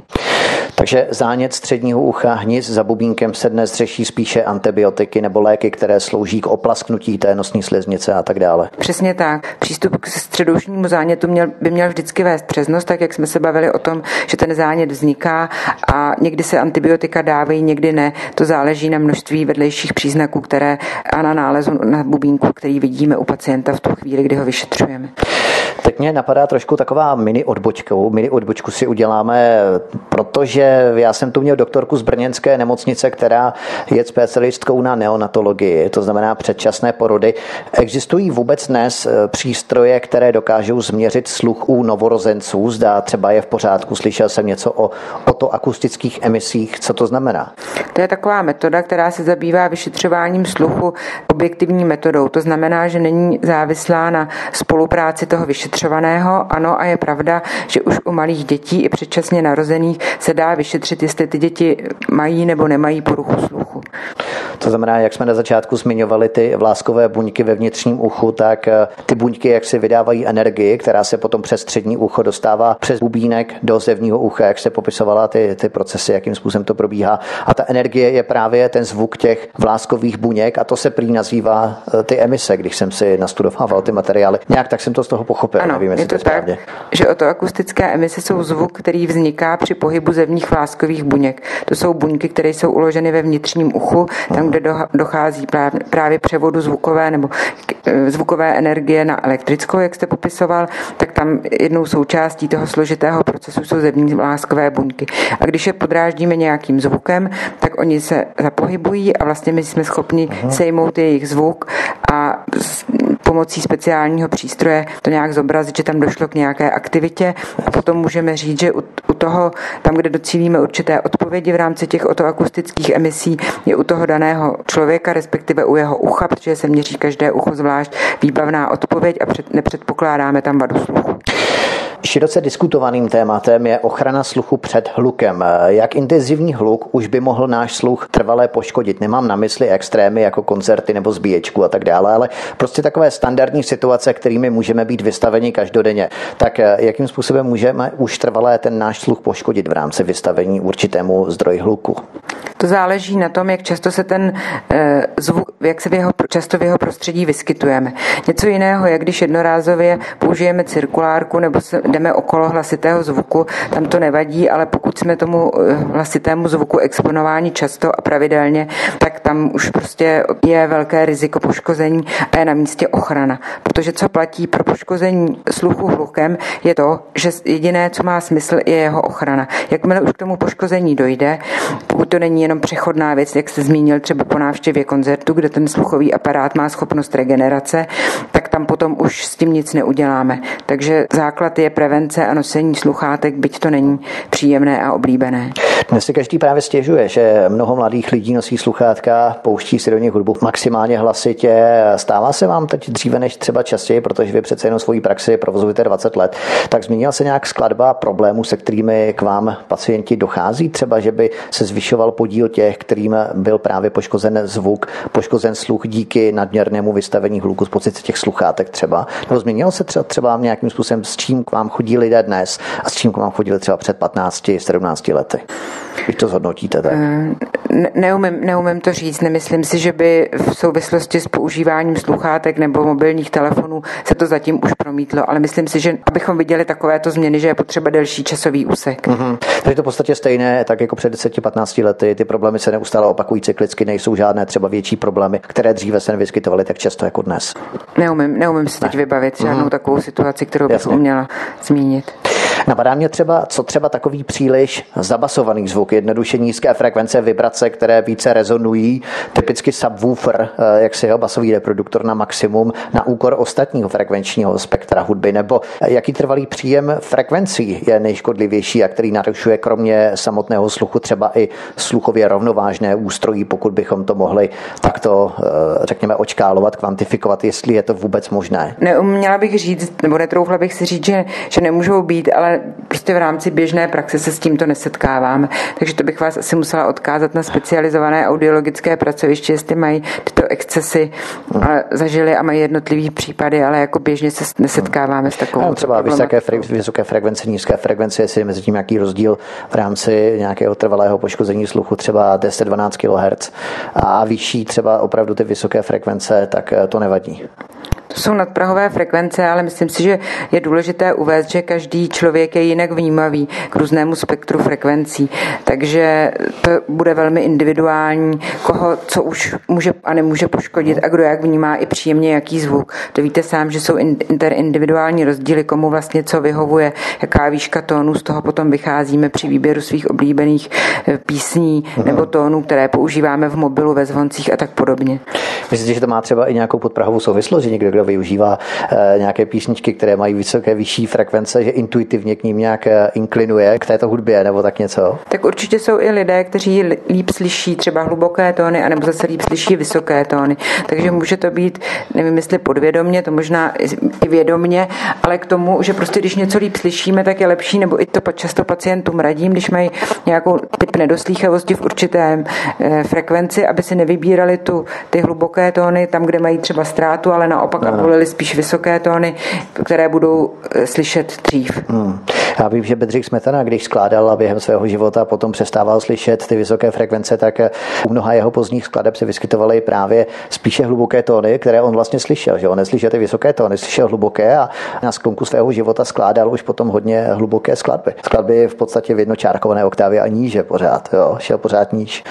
[SPEAKER 1] Takže zánět středního ucha, hnis za bubínkem se dnes řeší spíše antibiotiky nebo léky, které slouží k oplasknutí té nosní sliznice a tak dále.
[SPEAKER 2] Přesně tak. Přístup k středoušnímu zánětu měl, by měl vždycky vést přesnost, tak jak jsme se bavili o tom, že ten zánět vzniká a někdy se antibiotika dávají, někdy ne. To záleží na množství vedlejších příznaků, které a na nálezu na bubínku, který vidíme u pacienta v tu chvíli, kdy ho vyšetřujeme.
[SPEAKER 1] Teď mě napadá trošku taková mini odbočkou. Mini odbočku si uděláme, protože já jsem tu měl doktorku z Brněnské nemocnice, která je specialistkou na neonatologii, to znamená předčasné porody. Existují vůbec dnes eh, přístroje, které dokážou změřit sluch u novorozenců? Zdá třeba je v pořádku. Slyšel jsem něco o otoakustických emisích. Co to znamená?
[SPEAKER 2] To je taková metoda, která se zabývá vyšetřováním sluchu objektivní metodou. To znamená, že není závislá na spolupráci toho vyšetřovaného. Ano, a je pravda, že už u malých dětí i předčasně narozených se dá vyšetřit, jestli ty děti mají nebo nemají poruchu sluchu.
[SPEAKER 1] To znamená, jak jsme na začátku zmiňovali ty vláskové buňky ve vnitřním uchu, tak eh, ty buňky, jak si vydávají energii, která se potom přes střední ucho dostává přes bubínek do zevního ucha, jak se popisovala ty, ty procesy, jakým způsobem to probíhá. A ta energie je právě ten zvuk těch vláskových buněk a to se prý nazývá eh, ty emise, když jsem si nastudovával ty materiály. Nějak tak jsem to z toho pochopil.
[SPEAKER 2] Ano, Nevím, je to, to tak, že akustické emise jsou zvuk, který vzniká při pohybu zevních vláskových buněk. To jsou buňky, které jsou uloženy ve vnitřním uchu, tam, kde dochází právě převodu zvukové nebo e, zvukové energie na elektrickou, jak jste popisoval, tak tam jednou součástí toho složitého procesu jsou zevní vláskové buňky. A když je podráždíme nějakým zvukem, tak oni se zapohybují a vlastně my jsme schopni Aha. sejmout jejich zvuk a pomocí speciálního přístroje to nějak zobrazit, že tam došlo k nějaké aktivitě. Potom můžeme říct, že u, u toho, tam, kde docílíme určité odpovědi v rámci těch otoakustických emisí, je u toho daného člověka, respektive u jeho ucha, protože se měří každé ucho zvlášť výbavná odpověď a před, nepředpokládáme tam vadu sluchu.
[SPEAKER 1] Široce diskutovaným tématem je ochrana sluchu před hlukem. Jak intenzivní hluk už by mohl náš sluch trvalé poškodit? Nemám na mysli extrémy jako koncerty nebo zbíječku a tak dále, ale prostě takové standardní situace, kterými můžeme být vystaveni každodenně. Tak eh, jakým způsobem můžeme už trvalé ten náš sluch poškodit v rámci vystavení určitému zdroji hluku?
[SPEAKER 2] To záleží na tom, jak často se ten e, zvuk, jak se v jeho, často v jeho prostředí vyskytujeme. Něco jiného je, když jednorázově použijeme cirkulárku nebo se jdeme okolo hlasitého zvuku, tam to nevadí, ale pokud jsme tomu eh, hlasitému zvuku exponováni často a pravidelně, tak tam už prostě je velké riziko poškození a je na místě ochrana. Protože co platí pro poškození sluchu hlukem, je to, že jediné, co má smysl, je jeho ochrana. Jakmile už k tomu poškození dojde, pokud to není jenom přechodná věc, jak jste zmínil třeba po návštěvě koncertu, kde ten sluchový aparát má schopnost regenerace, tak tam potom už s tím nic neuděláme. Takže základ je prevence a nosení sluchátek, byť to není příjemné a oblíbené.
[SPEAKER 1] Dnes si každý právě stěžuje, že mnoho mladých lidí nosí sluchátka, pouští si do nich hudbu maximálně hlasitě. Stává se vám teď dříve než třeba častěji, protože vy přece jenom svoji praxi provozujete 20 let, tak změnila se nějak skladba problémů, se kterými k vám pacienti dochází? Třeba, že by se zvyšoval podíl těch, kterým byl právě poškozen zvuk, poškozen sluch díky nadměrnému vystavení hluku z pozice těch sluchátek třeba? Nebo změnilo se třeba, třeba nějakým způsobem, s čím k vám chodí lidé dnes a s čím k vám chodili třeba před 15, 17 lety? Když to zhodnotíte tak?
[SPEAKER 2] Ne, neumím, neumím to říct. Nemyslím si, že by v souvislosti s používáním sluchátek nebo mobilních telefonů se to zatím už promítlo, ale myslím si, že abychom viděli takovéto změny, že je potřeba delší časový úsek. Mm-hmm.
[SPEAKER 1] Takže to v podstatě stejné, tak jako před 10-15 lety. Ty problémy se neustále opakují cyklicky, nejsou žádné třeba větší problémy, které dříve se nevyskytovaly tak často jako dnes.
[SPEAKER 2] Neumím, neumím si teď ne. vybavit žádnou mm-hmm. takovou situaci, kterou bych uměla zmínit.
[SPEAKER 1] Napadá mě třeba, co třeba takový příliš zabasovaný zvuk, jednoduše nízké frekvence, vibrace, které více rezonují, typicky subwoofer, eh, jak si jeho basový reproduktor na maximum, na úkor ostatního frekvenčního spektra hudby, nebo jaký trvalý příjem frekvencí je nejškodlivější a který narušuje kromě samotného sluchu třeba i sluchově rovnovážné ústrojí, pokud bychom to mohli takto, eh, řekněme, očkálovat, kvantifikovat, jestli je to vůbec možné.
[SPEAKER 2] Neuměla bych říct, nebo netroufla bych si říct, že, že nemůžou být, ale prostě v rámci běžné praxe se s tímto nesetkáváme. Takže to bych vás asi musela odkázat na specializované audiologické pracoviště, jestli mají tyto excesy a zažili a mají jednotlivý případy, ale jako běžně se nesetkáváme s takovou.
[SPEAKER 1] No, třeba vysoké, vysoké frekvence, nízké frekvence, jestli mezi tím nějaký rozdíl v rámci nějakého trvalého poškození sluchu, třeba 10-12 kHz a vyšší třeba opravdu ty vysoké frekvence, tak eh, to nevadí.
[SPEAKER 2] To jsou nadprahové frekvence, ale myslím si, že je důležité uvést, že každý člověk je jinak vnímavý k různému spektru frekvencí. Takže to bude velmi individuální, koho co už může a nemůže poškodit a kdo jak vnímá i příjemně jaký zvuk. To víte sám, že jsou interindividuální rozdíly, komu vlastně co vyhovuje, jaká výška tónu, z toho potom vycházíme při výběru svých oblíbených eh, písní nebo tónů, které používáme v mobilu, ve zvoncích a tak podobně.
[SPEAKER 1] Myslíte, že to má třeba i nějakou podprahovou souvislost, že někdo, kdo využívá eh, nějaké písničky, které mají vysoké, vyšší frekvence, že intuitivně k ním nějak eh, inklinuje k této hudbě nebo tak něco?
[SPEAKER 2] Tak určitě jsou i lidé, kteří líp slyší třeba hluboké tóny, anebo zase líp slyší vysoké tóny. Takže může to být, nevím, jestli podvědomně, to možná i vědomně, ale k tomu, že prostě když něco líp slyšíme, tak je lepší, nebo i to často pacientům radím, když mají nějakou typ nedoslýchavosti v určitém eh, frekvenci, aby si nevybírali tu, ty hluboké tóny tam, kde mají třeba ztrátu, ale naopak no volili spíš vysoké tóny, které budou eh, slyšet dřív. Hmm.
[SPEAKER 1] Já vím, že Bedřich Smetana, když skládal během svého života a potom přestával slyšet ty vysoké frekvence, tak eh, u mnoha jeho pozdních skladeb se vyskytovaly právě spíše hluboké tóny, které on vlastně slyšel. Že on neslyšel ty vysoké tóny, slyšel hluboké a na sklonku svého života skládal už potom hodně hluboké skladby. Skladby v podstatě v jednočárkované oktávě a níže pořád, jo, šel pořád níž.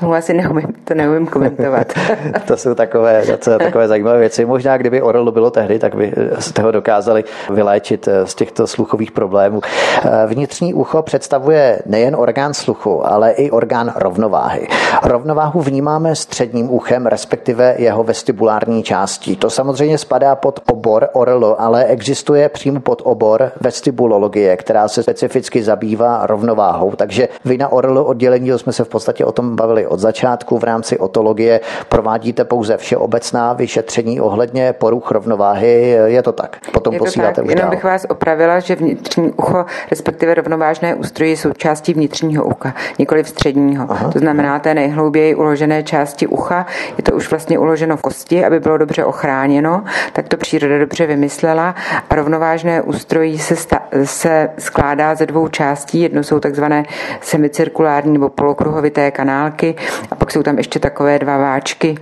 [SPEAKER 2] To asi neumím, to neumím komentovat.
[SPEAKER 1] to jsou takové, takové zajímavé věci. Možná kdyby Orlo bylo tehdy, tak by z toho dokázali vyléčit eh, z těchto sluchových problémů. Eh, vnitřní ucho představuje nejen orgán sluchu, ale i orgán rovnováhy. Rovnováhu vnímáme středním uchem, respektive jeho vestibulární částí. To samozřejmě spadá pod obor ORL, ale existuje přímo pod obor vestibulologie, která se specificky zabývá rovnováhou. Takže vy na ORL oddělení, jsme se v podstatě o tom bavili od začátku, v rámci otologie provádíte pouze všeobecná vyšetření ohledně poruch rovnováhy, je to tak. Potom je posíláte tak. už
[SPEAKER 2] Jenom dál. bych vás opravila, že vnitřní ucho, respektive rovnovážné ústrojí jsou částí vnitřního ucha, nikoli v středního. Aha. To znamená té nejhlouběji uložené části ucha. Je to už vlastně uloženo v kosti, aby bylo dobře ochráněno, tak to příroda dobře vymyslela. A rovnovážné ústrojí se, sta- se skládá ze dvou částí. Jedno jsou takzvané semicirkulární nebo polokruhovité kanálky a pak jsou tam ještě takové dva váčky,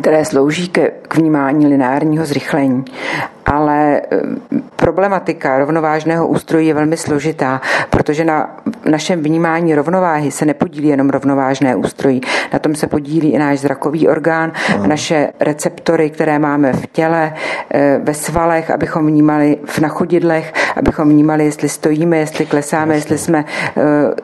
[SPEAKER 2] které slouží ke, k vnímání lineárního zrychlení ale eh, problematika rovnovážného ústrojí je velmi složitá, protože na našem vnímání rovnováhy se nepodílí jenom rovnovážné ústrojí. Na tom se podílí i náš zrakový orgán, naše receptory, které máme v těle, eh, ve svalech, abychom vnímali v nachodidlech, abychom vnímali, jestli stojíme, jestli klesáme, jestli jsme, eh,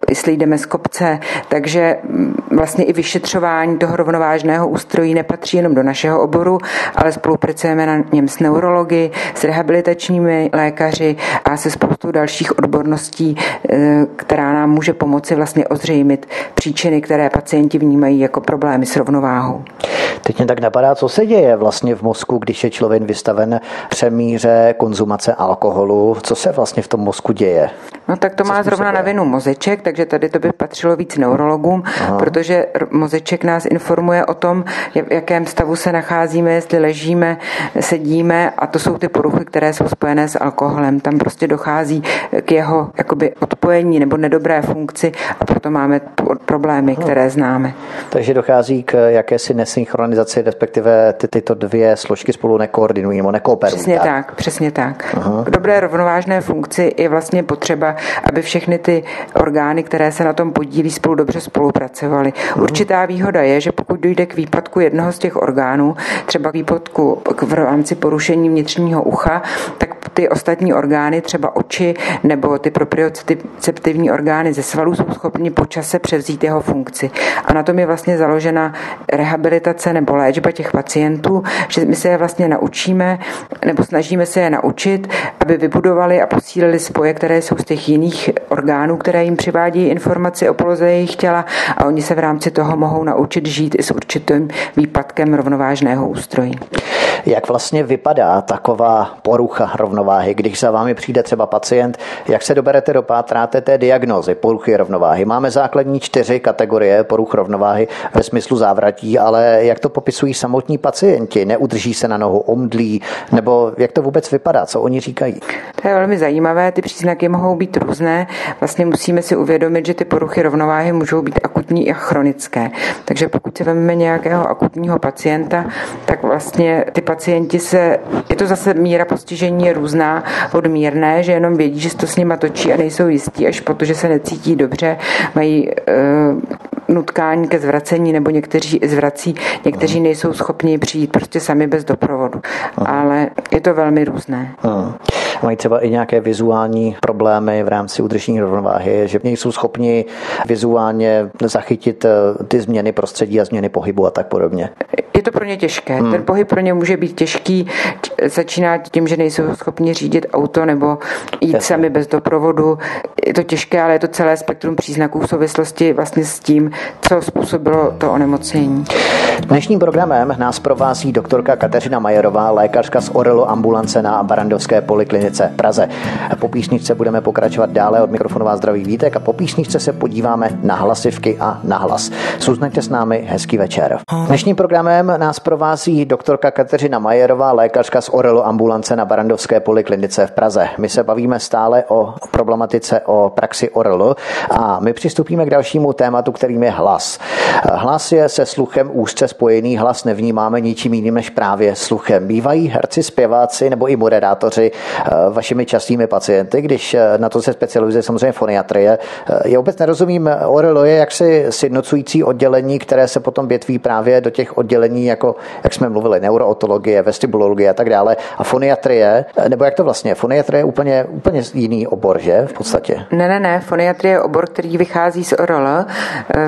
[SPEAKER 2] jestli jdeme z kopce. Takže mm, vlastně i vyšetřování toho rovnovážného ústrojí nepatří jenom do našeho oboru, ale spolupracujeme na něm s neurology, s rehabilitačními lékaři a se spoustou dalších odborností, eh, která nám může pomoci vlastně ozřejmit příčiny, které pacienti vnímají jako problémy s rovnováhou.
[SPEAKER 1] Teď mě tak napadá, co se děje vlastně v mozku, když je člověk vystaven přemíře konzumace alkoholu. Co se vlastně v tom mozku děje?
[SPEAKER 2] No tak to co má zrovna na vinu mozeček, takže tady to by patřilo víc neurologům, Aha. protože mozeček nás informuje o tom, v jakém stavu se nacházíme, jestli ležíme, sedíme a to jsou ty poruchy, které jsou spojené s alkoholem. Tam prostě dochází k jeho jakoby odpojení nebo nedobré funkci a proto máme problémy, které známe.
[SPEAKER 1] Takže dochází k jakési nesynchronizaci, respektive ty, tyto dvě složky spolu nekoordinují nebo nekooperují.
[SPEAKER 2] Přesně tak, tak přesně tak. Aha. K dobré rovnovážné funkci je vlastně potřeba, aby všechny ty orgány, které se na tom podílí, spolu dobře spolupracovaly. Určitá výhoda je, že pokud dojde k výpadku jednoho z těch orgánů, třeba k výpadku v rámci porušení vnitřního ucha, tak ty ostatní orgány, třeba oči nebo ty proprioceptivní orgány ze svalů jsou schopni po čase převzít jeho funkci. A na tom je vlastně založena rehabilitace nebo léčba těch pacientů, že my se je vlastně naučíme nebo snažíme se je naučit, aby vybudovali a posílili spoje, které jsou z těch jiných orgánů, které jim přivádějí informaci o poloze jejich těla a oni se v rámci toho mohou naučit žít i s určitým výpadkem rovnovážného ústrojí.
[SPEAKER 1] Jak vlastně vypadá taková porucha rovnováhy, když za vámi přijde třeba pacient, jak se doberete do pátráte té diagnozy poruchy rovnováhy? Máme základní čtyři kategorie poruch rovnováhy ve smyslu závratí, ale jak to popisují samotní pacienti? Neudrží se na nohu, omdlí, nebo jak to vůbec vypadá, co oni říkají?
[SPEAKER 2] To je velmi zajímavé, ty příznaky mohou být různé. Vlastně musíme si uvědomit, že ty poruchy rovnováhy můžou být akutní a chronické. Takže pokud si vezmeme nějakého akutního pacienta, tak vlastně ty pacienti se, je to zase míra postižení je různá od mírné, že jenom vědí, že se to s nima točí a nejsou jistí, až protože se necítí dobře, mají e, nutkání ke zvracení nebo někteří zvrací, někteří nejsou schopni přijít prostě sami bez doprovodu. Ale je to velmi různé. Hmm.
[SPEAKER 1] Mají třeba i nějaké vizuální problémy v rámci udržení rovnováhy, že nejsou schopni vizuálně zachytit eh, ty změny prostředí a změny pohybu a tak podobně.
[SPEAKER 2] Je to pro ně těžké. Hmm. Ten pohyb pro ně může být těžký. Začíná tím, že nejsou schopni řídit auto nebo jít Jasně. sami bez doprovodu. Je to těžké, ale je to celé spektrum příznaků v souvislosti vlastně s tím, co způsobilo to onemocnění.
[SPEAKER 1] Dnešním programem nás provází doktorka Kateřina Majerová, lékařka z Orelo ambulance na Barandovské poliklinice Praze. Po písničce budeme pokračovat dále od mikrofonová zdraví Vítek a po písničce se podíváme na hlasivky a na hlas. Suznaďte s námi, hezký večer. Dnešním programem nás provází doktorka Kateřina Majerová, lékařka z Orelo ambulance na Barandovské poliklinice v Praze. My se bavíme stále o problematice o praxi Orelo a my přistupíme k dalšímu tématu, kterým je hlas. Hlas je se sluchem úzce spojený, hlas nevnímáme ničím jiným než právě sluchem. Bývají herci, zpěváci nebo i moderátoři eh, vašimi častými pacienty, když eh, na to se specializuje samozřejmě foniatrie. Eh, já vůbec nerozumím, Orelo je jaksi sjednocující oddělení, které se potom větví právě do těch oddělení, jako jak jsme mluvili, neurootologie, vestibulologie a tak dále. A foniatrie, nebo jak to vlastně? Foniatrie je úplně, úplně jiný obor, že v podstatě?
[SPEAKER 2] Ne, ne, ne. Foniatrie je obor, který vychází z ORL.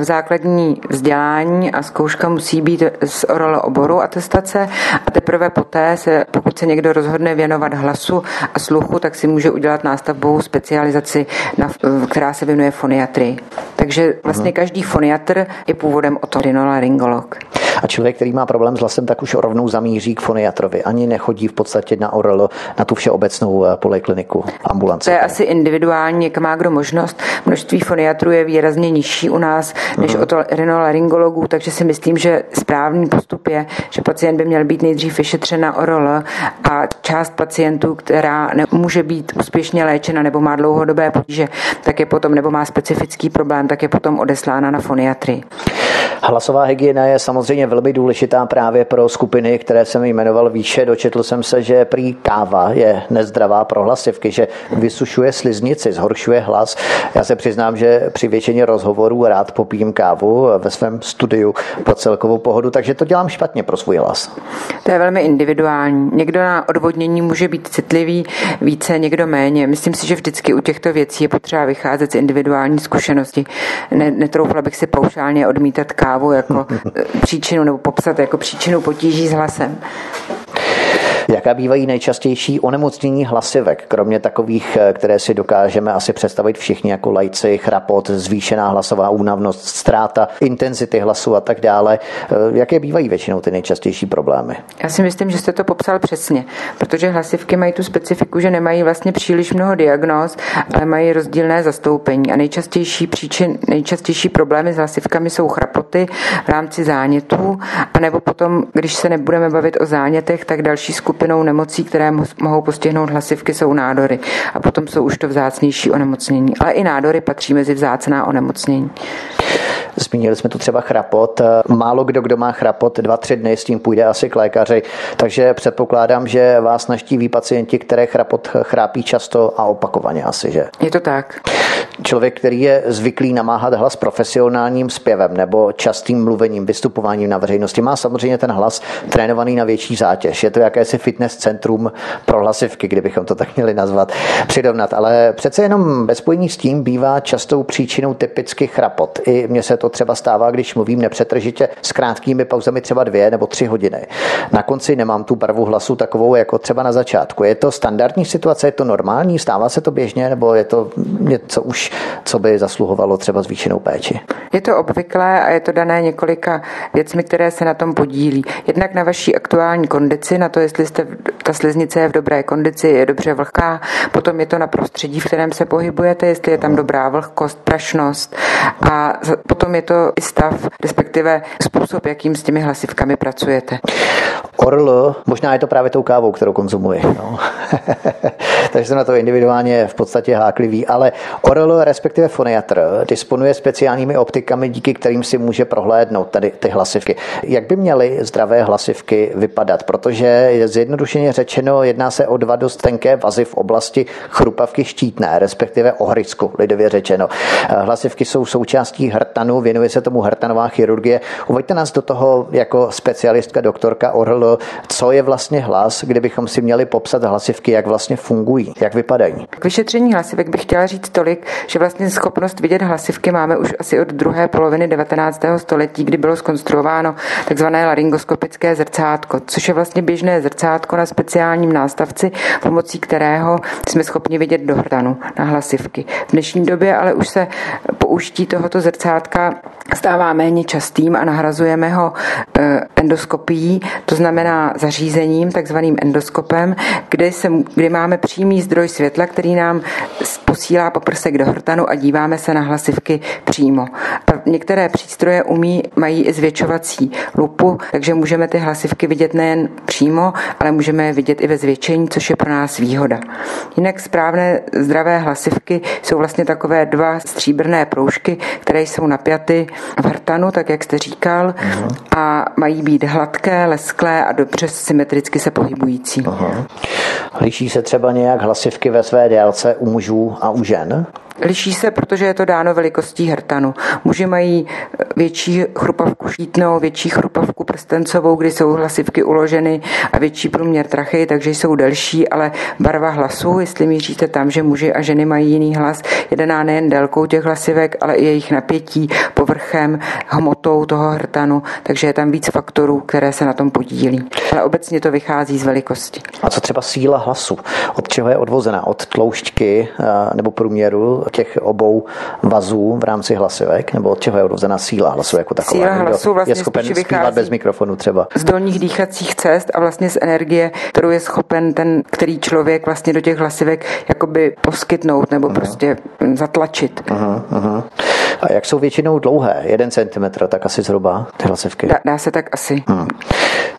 [SPEAKER 2] Základní vzdělání a zkouška musí být z ORL oboru atestace a teprve poté se, pokud se někdo rozhodne věnovat hlasu a sluchu, tak si může udělat nástavbovou specializaci, na, která se věnuje foniatrii. Takže vlastně každý foniatr je původem otorinolaryngolog.
[SPEAKER 1] A člověk, který má problém s hlasem, tak už rovnou zamíří k foniatrovi. Ani nechodí v podstatě na ORL, na tu všeobecnou eh, polikliniku, ambulance.
[SPEAKER 2] To je asi individuální, jak má kdo možnost. Množství foniatrů je výrazně nižší u nás než uh-huh. otorinolaryngologů, takže si myslím, že správný postup je, že pacient by měl být nejdřív vyšetřen na ORL a část pacientů, která nemůže být úspěšně léčena nebo má dlouhodobé potíže, tak je potom nebo má specifický problém, tak je potom odeslána na foniatrii.
[SPEAKER 1] Hlasová hygiena je samozřejmě velmi důležitá právě pro skupiny, které jsem jmenoval výše. Dočetl jsem se, že prý káva je nezdravá pro hlasivky, že vysušuje sliznici, zhoršuje hlas. Já se přiznám, že při většině rozhovorů rád popím kávu ve svém studiu pro celkovou pohodu, takže to dělám špatně pro svůj hlas.
[SPEAKER 2] To je velmi individuální. Někdo na odvodnění může být citlivý více, někdo méně. Myslím si, že vždycky u těchto věcí je potřeba vycházet z individuální zkušenosti. Netroufla bych si paušálně odmítat kávu jako příčinu nebo popsat jako příčinu potíží s hlasem.
[SPEAKER 1] Jaká bývají nejčastější onemocnění hlasivek, kromě takových, eh, které si dokážeme asi představit všichni jako lajci, chrapot, zvýšená hlasová únavnost, ztráta intenzity hlasu a tak dále. Eh, jaké bývají většinou ty nejčastější problémy?
[SPEAKER 2] Já si myslím, že jste to popsal přesně, protože hlasivky mají tu specifiku, že nemají vlastně příliš mnoho diagnóz, ale mají rozdílné zastoupení. A nejčastější příčin, nejčastější problémy s hlasivkami jsou chrapoty v rámci zánětů, anebo potom, když se nebudeme bavit o zánětech, tak další skupinou nemocí, které mohou postihnout hlasivky, jsou nádory. A potom jsou už to vzácnější onemocnění. Ale i nádory patří mezi vzácná onemocnění.
[SPEAKER 1] Zmínili jsme tu třeba chrapot. Málo kdo, kdo má chrapot, dva, tři dny s tím půjde asi k lékaři, takže předpokládám, že vás naštíví pacienti, které chrapot chrápí často a opakovaně asi, že?
[SPEAKER 2] Je to tak.
[SPEAKER 1] Člověk, který je zvyklý namáhat hlas profesionálním zpěvem nebo častým mluvením, vystupováním na veřejnosti, má samozřejmě ten hlas trénovaný na větší zátěž. Je to jakési fitness centrum pro hlasivky, kdybychom to tak měli nazvat, přirovnat. Ale přece jenom bez spojení s tím bývá častou příčinou typicky chrapot. I mně se to třeba stává, když mluvím nepřetržitě s krátkými pauzami třeba dvě nebo tři hodiny. Na konci nemám tu barvu hlasu takovou jako třeba na začátku. Je to standardní situace, je to normální, stává se to běžně, nebo je to něco už, co by zasluhovalo třeba zvýšenou péči?
[SPEAKER 2] Je to obvyklé a je to dané několika věcmi, které se na tom podílí. Jednak na vaší aktuální kondici, na to, jestli jste, ta sliznice je v dobré kondici, je dobře vlhká, potom je to na prostředí, v kterém se pohybujete, jestli je tam dobrá vlhkost, prašnost a potom je to i stav, respektive způsob, jakým s těmi hlasivkami pracujete.
[SPEAKER 1] Orl, možná je to právě tou kávou, kterou konzumuji. No. Takže jsem na to individuálně v podstatě háklivý, ale Orl, respektive foniatr, disponuje speciálními optikami, díky kterým si může prohlédnout tady ty hlasivky. Jak by měly zdravé hlasivky vypadat? Protože zjednodušeně řečeno, jedná se o dva dost tenké vazy v oblasti chrupavky štítné, respektive ohrysku, lidově řečeno. Hlasivky jsou součástí hrtanu, věnuje se tomu hrtanová chirurgie. Uveďte nás do toho jako specialistka doktorka Orl, co je vlastně hlas, kdybychom si měli popsat hlasivky, jak vlastně fungují, jak vypadají.
[SPEAKER 2] K vyšetření hlasivek bych chtěla říct tolik, že vlastně schopnost vidět hlasivky máme už asi od druhé poloviny 19. století, kdy bylo skonstruováno takzvané laryngoskopické zrcátko, což je vlastně běžné zrcátko na speciálním nástavci, pomocí kterého jsme schopni vidět do hrtanu na hlasivky. V dnešní době ale už se použití tohoto zrcátka stává méně častým a nahrazujeme ho eh, endoskopií, to znamená zařízením, takzvaným endoskopem, kde, se, kde máme přímý zdroj světla, který nám posílá poprsek do hrtanu a díváme se na hlasivky přímo. Některé přístroje umí, mají i zvětšovací lupu, takže můžeme ty hlasivky vidět nejen přímo, ale můžeme je vidět i ve zvětšení, což je pro nás výhoda. Jinak správné zdravé hlasivky jsou vlastně takové dva stříbrné proužky, které jsou napjaty v hrtanu, tak jak jste říkal, a mají být hladké, lesklé a dobře symetricky se pohybující. Uh-huh.
[SPEAKER 1] Liší se třeba nějak hlasivky ve své délce u mužů a u žen?
[SPEAKER 2] Liší se, protože je to dáno velikostí hrtanu. Muži mají větší chrupavku štítnou, větší chrupavku prstencovou, kdy jsou hlasivky uloženy a větší průměr trachy, takže jsou delší, ale barva hlasu, jestli míříte tam, že muži a ženy mají jiný hlas, je daná nejen délkou těch hlasivek, ale i jejich napětí, povrchem, hmotou toho hrtanu, takže je tam víc faktorů, které se na tom podílí. Ale obecně to vychází z velikosti.
[SPEAKER 1] A co třeba síla hlasu? Od čeho je odvozena? Od tloušťky eh, nebo průměru těch obou vazů v rámci hlasivek? Nebo od čeho je odvozená síla hlasu jako taková?
[SPEAKER 2] Síla hlasu vlastně
[SPEAKER 1] je schopen zpívat bez mikrofonu třeba?
[SPEAKER 2] Z dolních dýchacích cest a vlastně z energie, kterou je schopen ten, který člověk vlastně do těch hlasivek jakoby poskytnout nebo uh-huh. prostě zatlačit. Uh-huh,
[SPEAKER 1] uh-huh. A jak jsou většinou dlouhé? Jeden centimetr, tak asi zhruba ty hlasivky?
[SPEAKER 2] Dá, dá se tak asi. Hmm.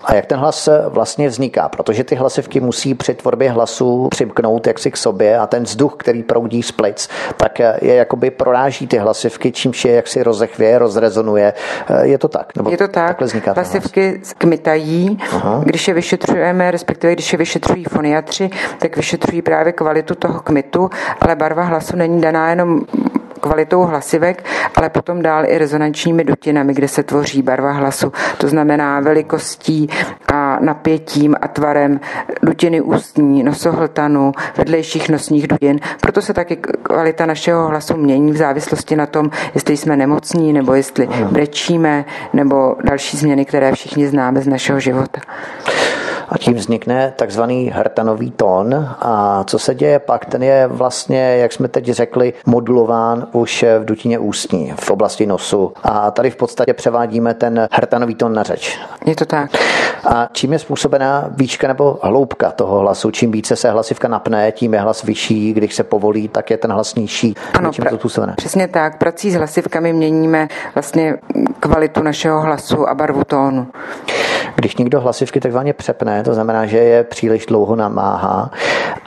[SPEAKER 1] A jak ten hlas vlastně vzniká? Protože ty hlasivky musí při tvorbě hlasu přimknout jaksi k sobě a ten vzduch, který proudí z plic, tak je jakoby proráží ty hlasivky, čímž je jaksi rozechvě, rozrezonuje. Je to tak?
[SPEAKER 2] Nebo je to tak. Hlasivky kmitají, Aha. když je vyšetřujeme, respektive když je vyšetřují foniatři, tak vyšetřují právě kvalitu toho kmitu, ale barva hlasu není daná jenom kvalitou hlasivek, ale potom dál i rezonančními dutinami, kde se tvoří barva hlasu. To znamená velikostí a napětím a tvarem dutiny ústní, nosohltanu, vedlejších nosních dutin. Proto se taky kvalita našeho hlasu mění v závislosti na tom, jestli jsme nemocní, nebo jestli brečíme, nebo další změny, které všichni známe z našeho života.
[SPEAKER 1] A tím vznikne takzvaný hrtanový tón. A co se děje pak, ten je vlastně, jak jsme teď řekli, modulován už v dutině ústní, v oblasti nosu. A tady v podstatě převádíme ten hrtanový tón na řeč.
[SPEAKER 2] Je to tak.
[SPEAKER 1] A čím je způsobená výška nebo hloubka toho hlasu? Čím více se hlasivka napne, tím je hlas vyšší, když se povolí, tak je ten hlas nižší.
[SPEAKER 2] Ano, čím pra- to způsobené? přesně tak. Prací s hlasivkami měníme vlastně kvalitu našeho hlasu a barvu tónu.
[SPEAKER 1] Když někdo hlasivky takzvaně přepne, to znamená, že je příliš dlouho namáhá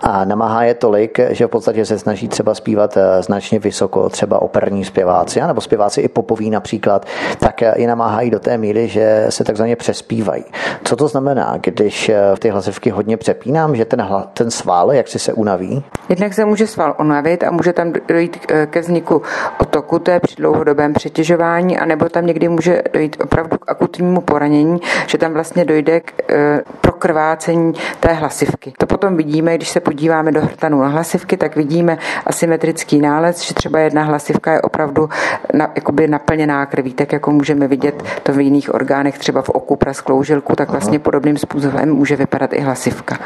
[SPEAKER 1] a namáhá je tolik, že v podstatě se snaží třeba zpívat eh, značně vysoko, třeba operní zpěváci, nebo zpěváci i popoví například, tak je namáhají do té míry, že se takzvaně přespívají. Co to znamená, když eh, ty hlasivky hodně přepínám, že ten, ten sval, jak si se unaví?
[SPEAKER 2] Jednak se může sval unavit a může tam dojít eh, ke vzniku otoku, to je při dlouhodobém přetěžování, anebo tam někdy může dojít opravdu k akutnímu poranění, že tam vlastně dojde k e, prokrvácení té hlasivky. To potom vidíme, když se podíváme do hrtanu na hlasivky, tak vidíme asymetrický nález, že třeba jedna hlasivka je opravdu na, jakoby naplněná krví, tak jako můžeme vidět to v jiných orgánech, třeba v oku, prasklou žilku, tak vlastně podobným způsobem může vypadat i hlasivka.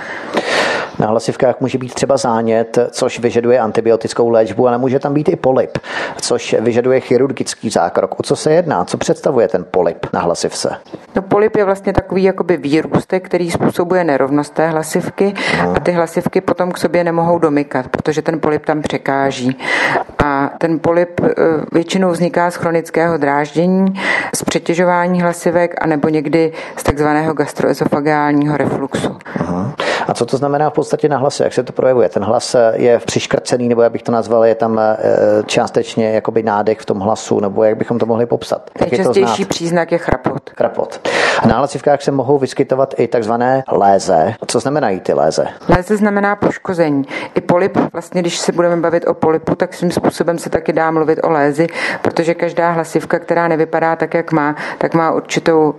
[SPEAKER 1] Na hlasivkách může být třeba zánět, což vyžaduje antibiotickou léčbu, ale může tam být i polip, což vyžaduje chirurgický zákrok. O co se jedná? Co představuje ten polip na hlasivce?
[SPEAKER 2] No, polip je vlastně takový jakoby výrůstek, který způsobuje nerovnost té hlasivky a ty hlasivky potom k sobě nemohou domykat, protože ten polip tam překáží. A ten polip e, většinou vzniká z chronického dráždění, z přetěžování hlasivek a nebo někdy z takzvaného gastroezofagálního refluxu.
[SPEAKER 1] Aha. A co to znamená v podstatě na hlase? Jak se to projevuje? Ten hlas je přiškrcený, nebo jak bych to nazval, je tam e, částečně jakoby nádech v tom hlasu, nebo jak bychom to mohli popsat?
[SPEAKER 2] Nejčastější je příznak je chrapot.
[SPEAKER 1] Chrapot. Na hlasivkách se mohou vyskytovat i takzvané léze. Co znamenají ty léze?
[SPEAKER 2] Léze znamená poškození. I polip, vlastně když se budeme bavit o polipu, tak svým způsobem se taky dá mluvit o lézi, protože každá hlasivka, která nevypadá tak, jak má, tak má, určitou,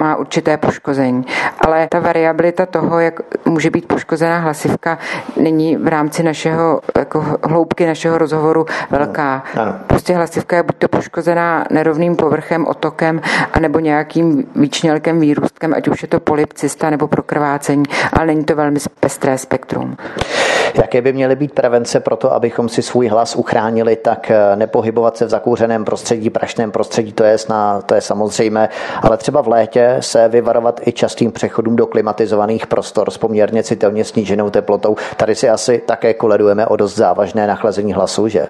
[SPEAKER 2] má určité poškození. Ale ta variabilita toho, jak může být poškozená hlasivka, není v rámci našeho jako hloubky našeho rozhovoru velká. Ano. Prostě hlasivka je buď to poškozená nerovným povrchem, otokem, anebo nějakým výčnělkem, výrůstkem, ať už je to polip, cysta nebo prokrvácení, ale není to velmi pestré spektrum.
[SPEAKER 1] Jaké by měly být prevence pro to, abychom si svůj hlas uchránili, tak eh, nepohybovat se v zakouřeném prostředí, prašném prostředí, to je, sná, to je samozřejmé, ale třeba v létě se vyvarovat i častým přechodům do klimatizovaných prostor s poměrně citelně sníženou teplotou. Tady si asi také koledujeme o dost závažné nachlazení hlasu, že?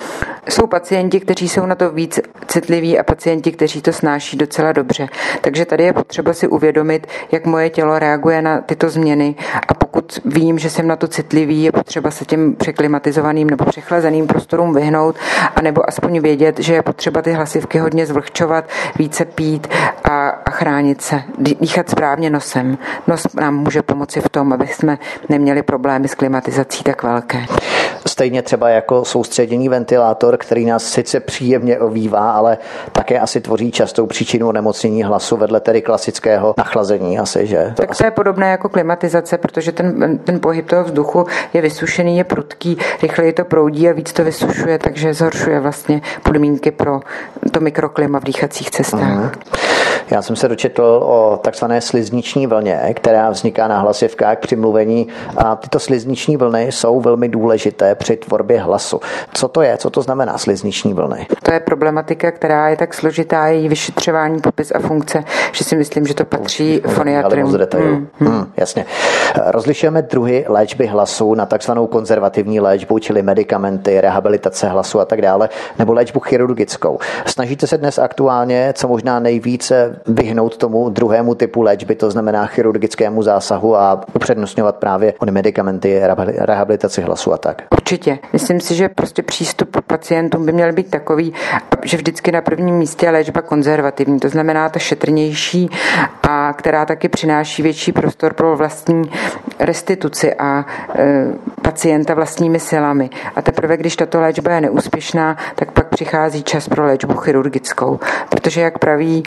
[SPEAKER 2] Jsou pacienti, kteří jsou na to víc citliví a pacienti, kteří to snáší docela dobře. Takže tady je potřeba si uvědomit, jak moje tělo reaguje na tyto změny a pokud vím, že jsem na to citlivý, je potřeba se těm překlimatizovaným nebo přechlazeným prostorům vyhnout, anebo aspoň vědět, že je potřeba ty hlasivky hodně zvlhčovat, více pít a, a chránit se, dýchat správně nosem. Nos nám může pomoci v tom, aby jsme neměli problémy s klimatizací tak velké.
[SPEAKER 1] Stejně třeba jako soustředěný ventilátor, který nás sice příjemně ovývá, ale také asi tvoří častou příčinu onemocnění hlasu vedle tedy klasického nachlazení asi, že?
[SPEAKER 2] To tak asi... to je podobné jako klimatizace, protože ten, ten pohyb toho vzduchu je vysušený, je prudký, rychleji to proudí a víc to vysušuje, takže zhoršuje vlastně podmínky pro to mikroklima v dýchacích cestách. Uh-huh.
[SPEAKER 1] Já jsem se dočetl o takzvané slizniční vlně, která vzniká na hlasivkách při mluvení a tyto slizniční vlny jsou velmi důležité při tvorbě hlasu. Co to je? Co to znamená slizniční vlny?
[SPEAKER 2] To je problematika, která je tak složitá, její vyšetřování, popis a funkce, že si myslím, že to patří foniatrium.
[SPEAKER 1] Hmm. Hmm, jasně. Rozlišujeme druhy léčby hlasu na takzvanou konzervativní léčbu, čili medicamenty, rehabilitace hlasu a tak dále, nebo léčbu chirurgickou. Snažíte se dnes aktuálně co možná nejvíce vyhnout tomu druhému typu léčby, to znamená chirurgickému zásahu a upřednostňovat právě ony medicamenty, rehabilitaci hlasu a tak.
[SPEAKER 2] Určitě. Myslím si, že prostě přístup pacientům by měl být takový, že vždycky na prvním místě je léčba konzervativní, to znamená ta šetrnější a která taky přináší větší prostor pro vlastní restituci a e, pacienta vlastními silami. A teprve, když tato léčba je neúspěšná, tak pak přichází čas pro léčbu chirurgickou. Protože, jak praví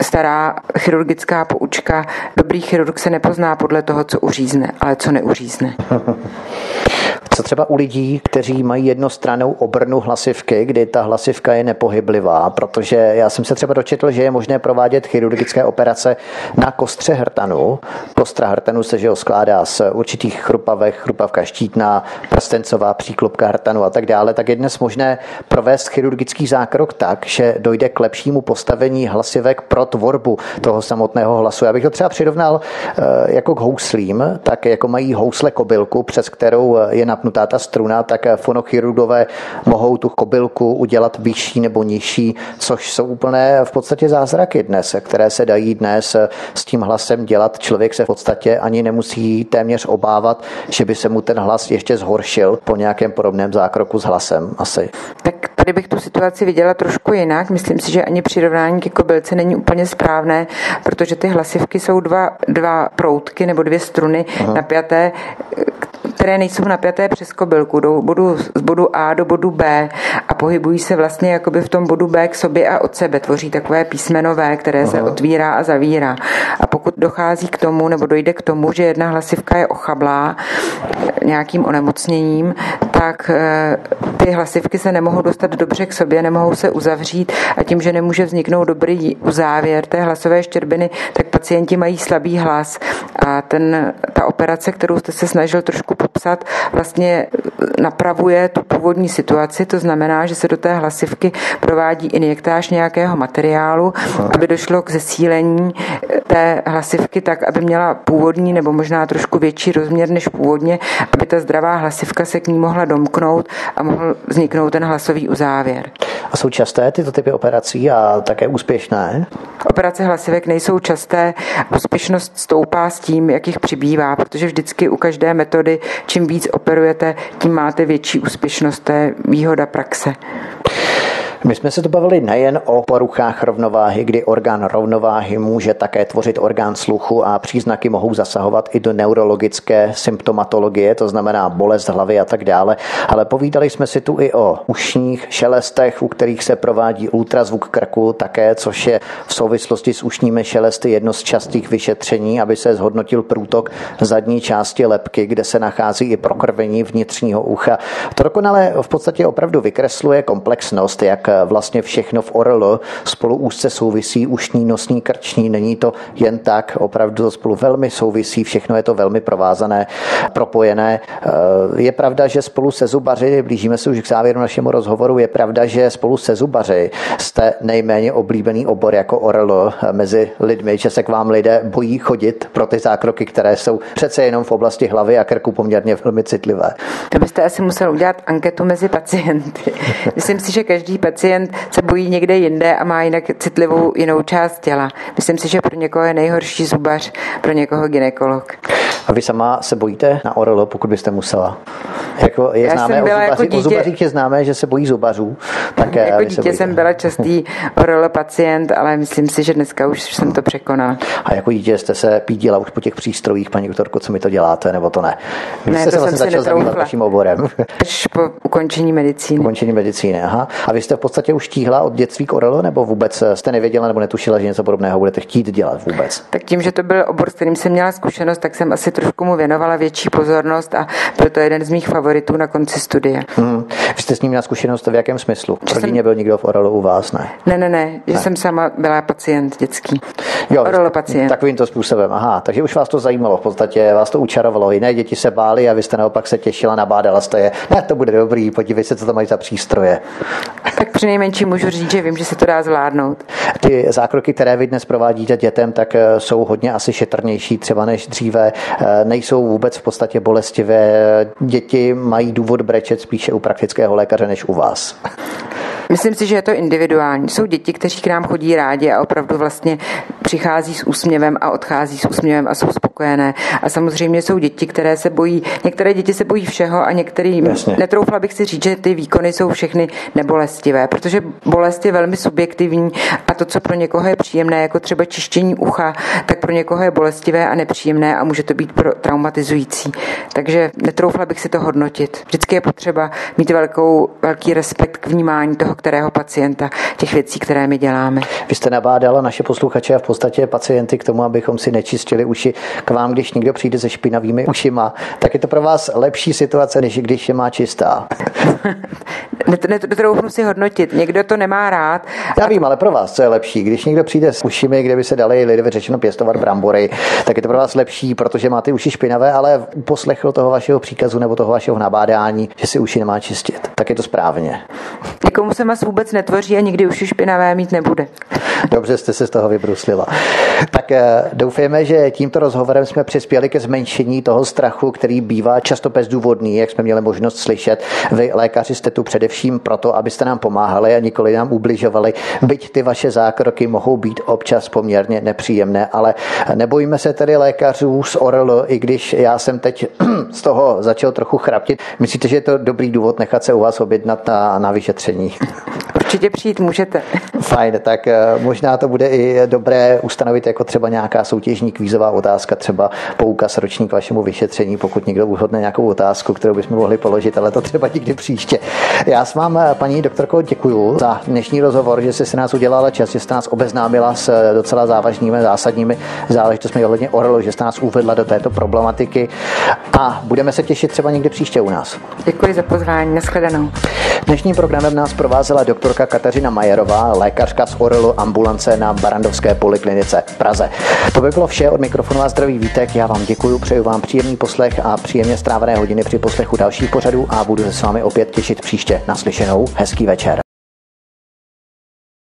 [SPEAKER 2] stará chirurgická poučka, dobrý chirurg se nepozná podle toho, co uřízne, ale co neuřízne.
[SPEAKER 1] Co třeba u lidí, kteří mají jednostranou obrnu hlasivky, kdy ta hlasivka je nepohyblivá, protože já jsem se třeba dočetl, že je možné provádět chirurgické operace na kostře hrtanu. Kostra hrtanu se že ho skládá z určitých chrupavek, chrupavka štítná, prstencová, příklopka hrtanu a tak dále, tak je dnes možné provést chirurgický zákrok tak, že dojde k lepšímu postavení hlasivek pro tvorbu toho samotného hlasu. Já bych to třeba přirovnal eh, jako k houslím, tak jako mají housle kobylku, přes kterou je napnutá ta struna, tak fonochirurgové mohou tu kobylku udělat vyšší nebo nižší, což jsou úplné v podstatě zázraky dnes, které se dají dnes s tím hlasem dělat. Člověk se v podstatě ani nemusí téměř obávat, že by se mu ten hlas ještě zhoršil po nějakém podobném zákroku s hlasem asi.
[SPEAKER 2] Tak tady bych tu situaci viděla trošku jinak. Myslím si, že ani přirovnání ke kobylce není úplně správné, protože ty hlasivky jsou dva, dva proutky nebo dvě struny Aha. napjaté, které nejsou napjaté přes kobylku, jdou bodu, z bodu A do bodu B a pohybují se vlastně jakoby v tom bodu B k sobě a od sebe. Tvoří takové písmenové, které Aha. se otvírá a zavírá. A pokud dochází k tomu, nebo dojde k tomu, že jedna hlasivka je ochablá nějakým onemocněním, tak eh, ty hlasivky se nemohou dostat dobře k sobě, nemohou se uzavřít a tím, že nemůže vzniknout dobrý uzávěr té hlasové štěrbiny, tak pacienti mají slabý hlas. A ten, ta operace, kterou jste se snažil trošku popsat, vlastně napravuje tu původní situaci, to znamená, že se do té hlasivky provádí injektáž nějakého materiálu, aby došlo k zesílení té hlasivky tak, aby měla původní nebo možná trošku větší rozměr než původně, aby ta zdravá hlasivka se k ní mohla domknout a mohl vzniknout ten hlasový uzávěr.
[SPEAKER 1] A jsou časté tyto typy operací a také úspěšné?
[SPEAKER 2] Operace hlasivek nejsou časté, úspěšnost stoupá s tím, jak jich přibývá, protože vždycky u každé metody, čím víc operujete, tím máte větší úspěšnost, to je výhoda praxe.
[SPEAKER 1] My jsme se to bavili nejen o poruchách rovnováhy, kdy orgán rovnováhy může také tvořit orgán sluchu a příznaky mohou zasahovat i do neurologické symptomatologie, to znamená bolest hlavy a tak dále. Ale povídali jsme si tu i o ušních šelestech, u kterých se provádí ultrazvuk krku také, což je v souvislosti s ušními šelesty jedno z častých vyšetření, aby se zhodnotil průtok zadní části lepky, kde se nachází i prokrvení vnitřního ucha. To dokonale v podstatě opravdu vykresluje komplexnost, jak vlastně všechno v ORL spolu úzce souvisí, ušní, nosní, krční, není to jen tak, opravdu to spolu velmi souvisí, všechno je to velmi provázané, propojené. Eh, je pravda, že spolu se zubaři, blížíme se už k závěru našemu rozhovoru, je pravda, že spolu se zubaři jste nejméně oblíbený obor jako ORL mezi lidmi, že se k vám lidé bojí chodit pro ty zákroky, které jsou přece jenom v oblasti hlavy a krku poměrně velmi citlivé.
[SPEAKER 2] To byste asi musel udělat anketu mezi pacienty. Myslím si, že každý pacient pacient se bojí někde jinde a má jinak citlivou jinou část těla. Myslím si, že pro někoho je nejhorší zubař, pro někoho ginekolog.
[SPEAKER 1] A vy sama se bojíte na orelo, pokud byste musela? Jako je Já známé, jsem byla o, zubaři, jako dítě, o zubařích je známé, že se bojí zubařů.
[SPEAKER 2] Tak jako dítě jsem byla častý orelo pacient, ale myslím si, že dneska už jsem to překonala.
[SPEAKER 1] A jako dítě jste se pídila už po těch přístrojích, paní doktorko, co mi to děláte, nebo to ne?
[SPEAKER 2] Vy ne,
[SPEAKER 1] jste
[SPEAKER 2] to se vlastně začal
[SPEAKER 1] zabývat vaším oborem.
[SPEAKER 2] Až po ukončení medicíny.
[SPEAKER 1] Ukončení medicíny, aha. A vy jste v podstatě už tíhla od dětství k orelo, nebo vůbec jste nevěděla nebo netušila, že něco podobného budete chtít dělat vůbec?
[SPEAKER 2] Tak tím, že to byl obor, s kterým jsem měla zkušenost, tak jsem asi trošku mu věnovala větší pozornost a byl to jeden z mých favoritů na konci studie.
[SPEAKER 1] Hmm. Vy jste s ním měla zkušenost v jakém smyslu? V rodině jsem... byl někdo v orelu u vás, ne?
[SPEAKER 2] Ne, ne, ne, že ne. jsem sama byla pacient dětský. Jo, orelo pacient.
[SPEAKER 1] Takovýmto způsobem, aha. Takže už vás to zajímalo, v podstatě vás to učarovalo. Jiné děti se bály a vy jste naopak se těšila, nabádala jste je. Ne, to bude dobrý, podívej se, co tam mají za přístroje.
[SPEAKER 2] Tak při nejmenší můžu říct, že vím, že se to dá zvládnout.
[SPEAKER 1] Ty zákroky, které vy dnes provádíte dětem, tak eh, jsou hodně asi šetrnější třeba než dříve. Eh, nejsou vůbec v podstatě bolestivé. Děti mají důvod brečet spíše u praktického lékaře než u vás.
[SPEAKER 2] Myslím si, že je to individuální. Jsou děti, kteří k nám chodí rádi a opravdu vlastně přichází s úsměvem a odchází s úsměvem a jsou spokojené. A samozřejmě jsou děti, které se bojí, některé děti se bojí všeho a některý, Jasně. netroufla bych si říct, že ty výkony jsou všechny nebolestivé, protože bolest je velmi subjektivní a to, co pro někoho je příjemné, jako třeba čištění ucha, tak pro někoho je bolestivé a nepříjemné a může to být pro traumatizující. Takže netroufla bych si to hodnotit. Vždycky je potřeba mít velkou, velký respekt k vnímání toho, kterého pacienta, těch věcí, které my děláme.
[SPEAKER 1] Vy jste nabádala naše posluchače a v podstatě pacienty k tomu, abychom si nečistili uši k vám, když někdo přijde se špinavými ušima, tak je to pro vás lepší situace, než když je má čistá.
[SPEAKER 2] Netroufnu si hodnotit. Někdo to nemá rád.
[SPEAKER 1] Já vím, ale pro vás co je lepší? Když někdo přijde s ušimi, kde by se dali lidově řečeno pěstovat brambory, tak je to pro vás lepší, protože máte uši špinavé, ale poslechl toho vašeho příkazu nebo toho vašeho nabádání, že si uši nemá čistit. Tak je to správně.
[SPEAKER 2] Někomu se mas vůbec netvoří a nikdy uši špinavé mít nebude.
[SPEAKER 1] Dobře jste se z toho vybruslila. Tak eh, doufejme, že tímto rozhovorem jsme přispěli ke zmenšení toho strachu, který bývá často bezdůvodný, jak jsme měli možnost slyšet. Vy, lékaři, jste tu především proto, abyste nám pomáhali a nikoli nám ubližovali. Byť ty vaše zákroky mohou být občas poměrně nepříjemné, ale nebojíme se tedy lékařů z ORL, i když já jsem teď z toho začal trochu chraptit. Myslíte, že je to dobrý důvod nechat se u vás objednat na, na vyšetření?
[SPEAKER 2] Určitě přijít můžete.
[SPEAKER 1] Fajn, tak eh, možná to bude i dobré ustanovit jako třeba nějaká soutěžní kvízová otázka, třeba poukaz ročník vašemu vyšetření, pokud někdo uhodne nějakou otázku, kterou bychom mohli položit, ale to třeba nikdy příště. Já s vám, eh, paní doktorko, děkuji za dnešní rozhovor, že jste si nás udělala čas, že jste nás obeznámila s eh, docela závažnými, zásadními záležitostmi ohledně orlo, že jste nás uvedla do této problematiky a budeme se těšit třeba někdy příště u nás.
[SPEAKER 2] Děkuji za pozvání, nashledanou.
[SPEAKER 1] Dnešním programem nás provázela doktorka Kateřina Majerová, lékařka z Orelu ambulance na Barandovské poliklinice v Praze. To by bylo vše od mikrofonu a zdraví vítek. Já vám děkuji, přeju vám příjemný poslech a příjemně strávené hodiny při poslechu dalších pořadů a budu se s vámi opět těšit příště naslyšenou. Hezký večer.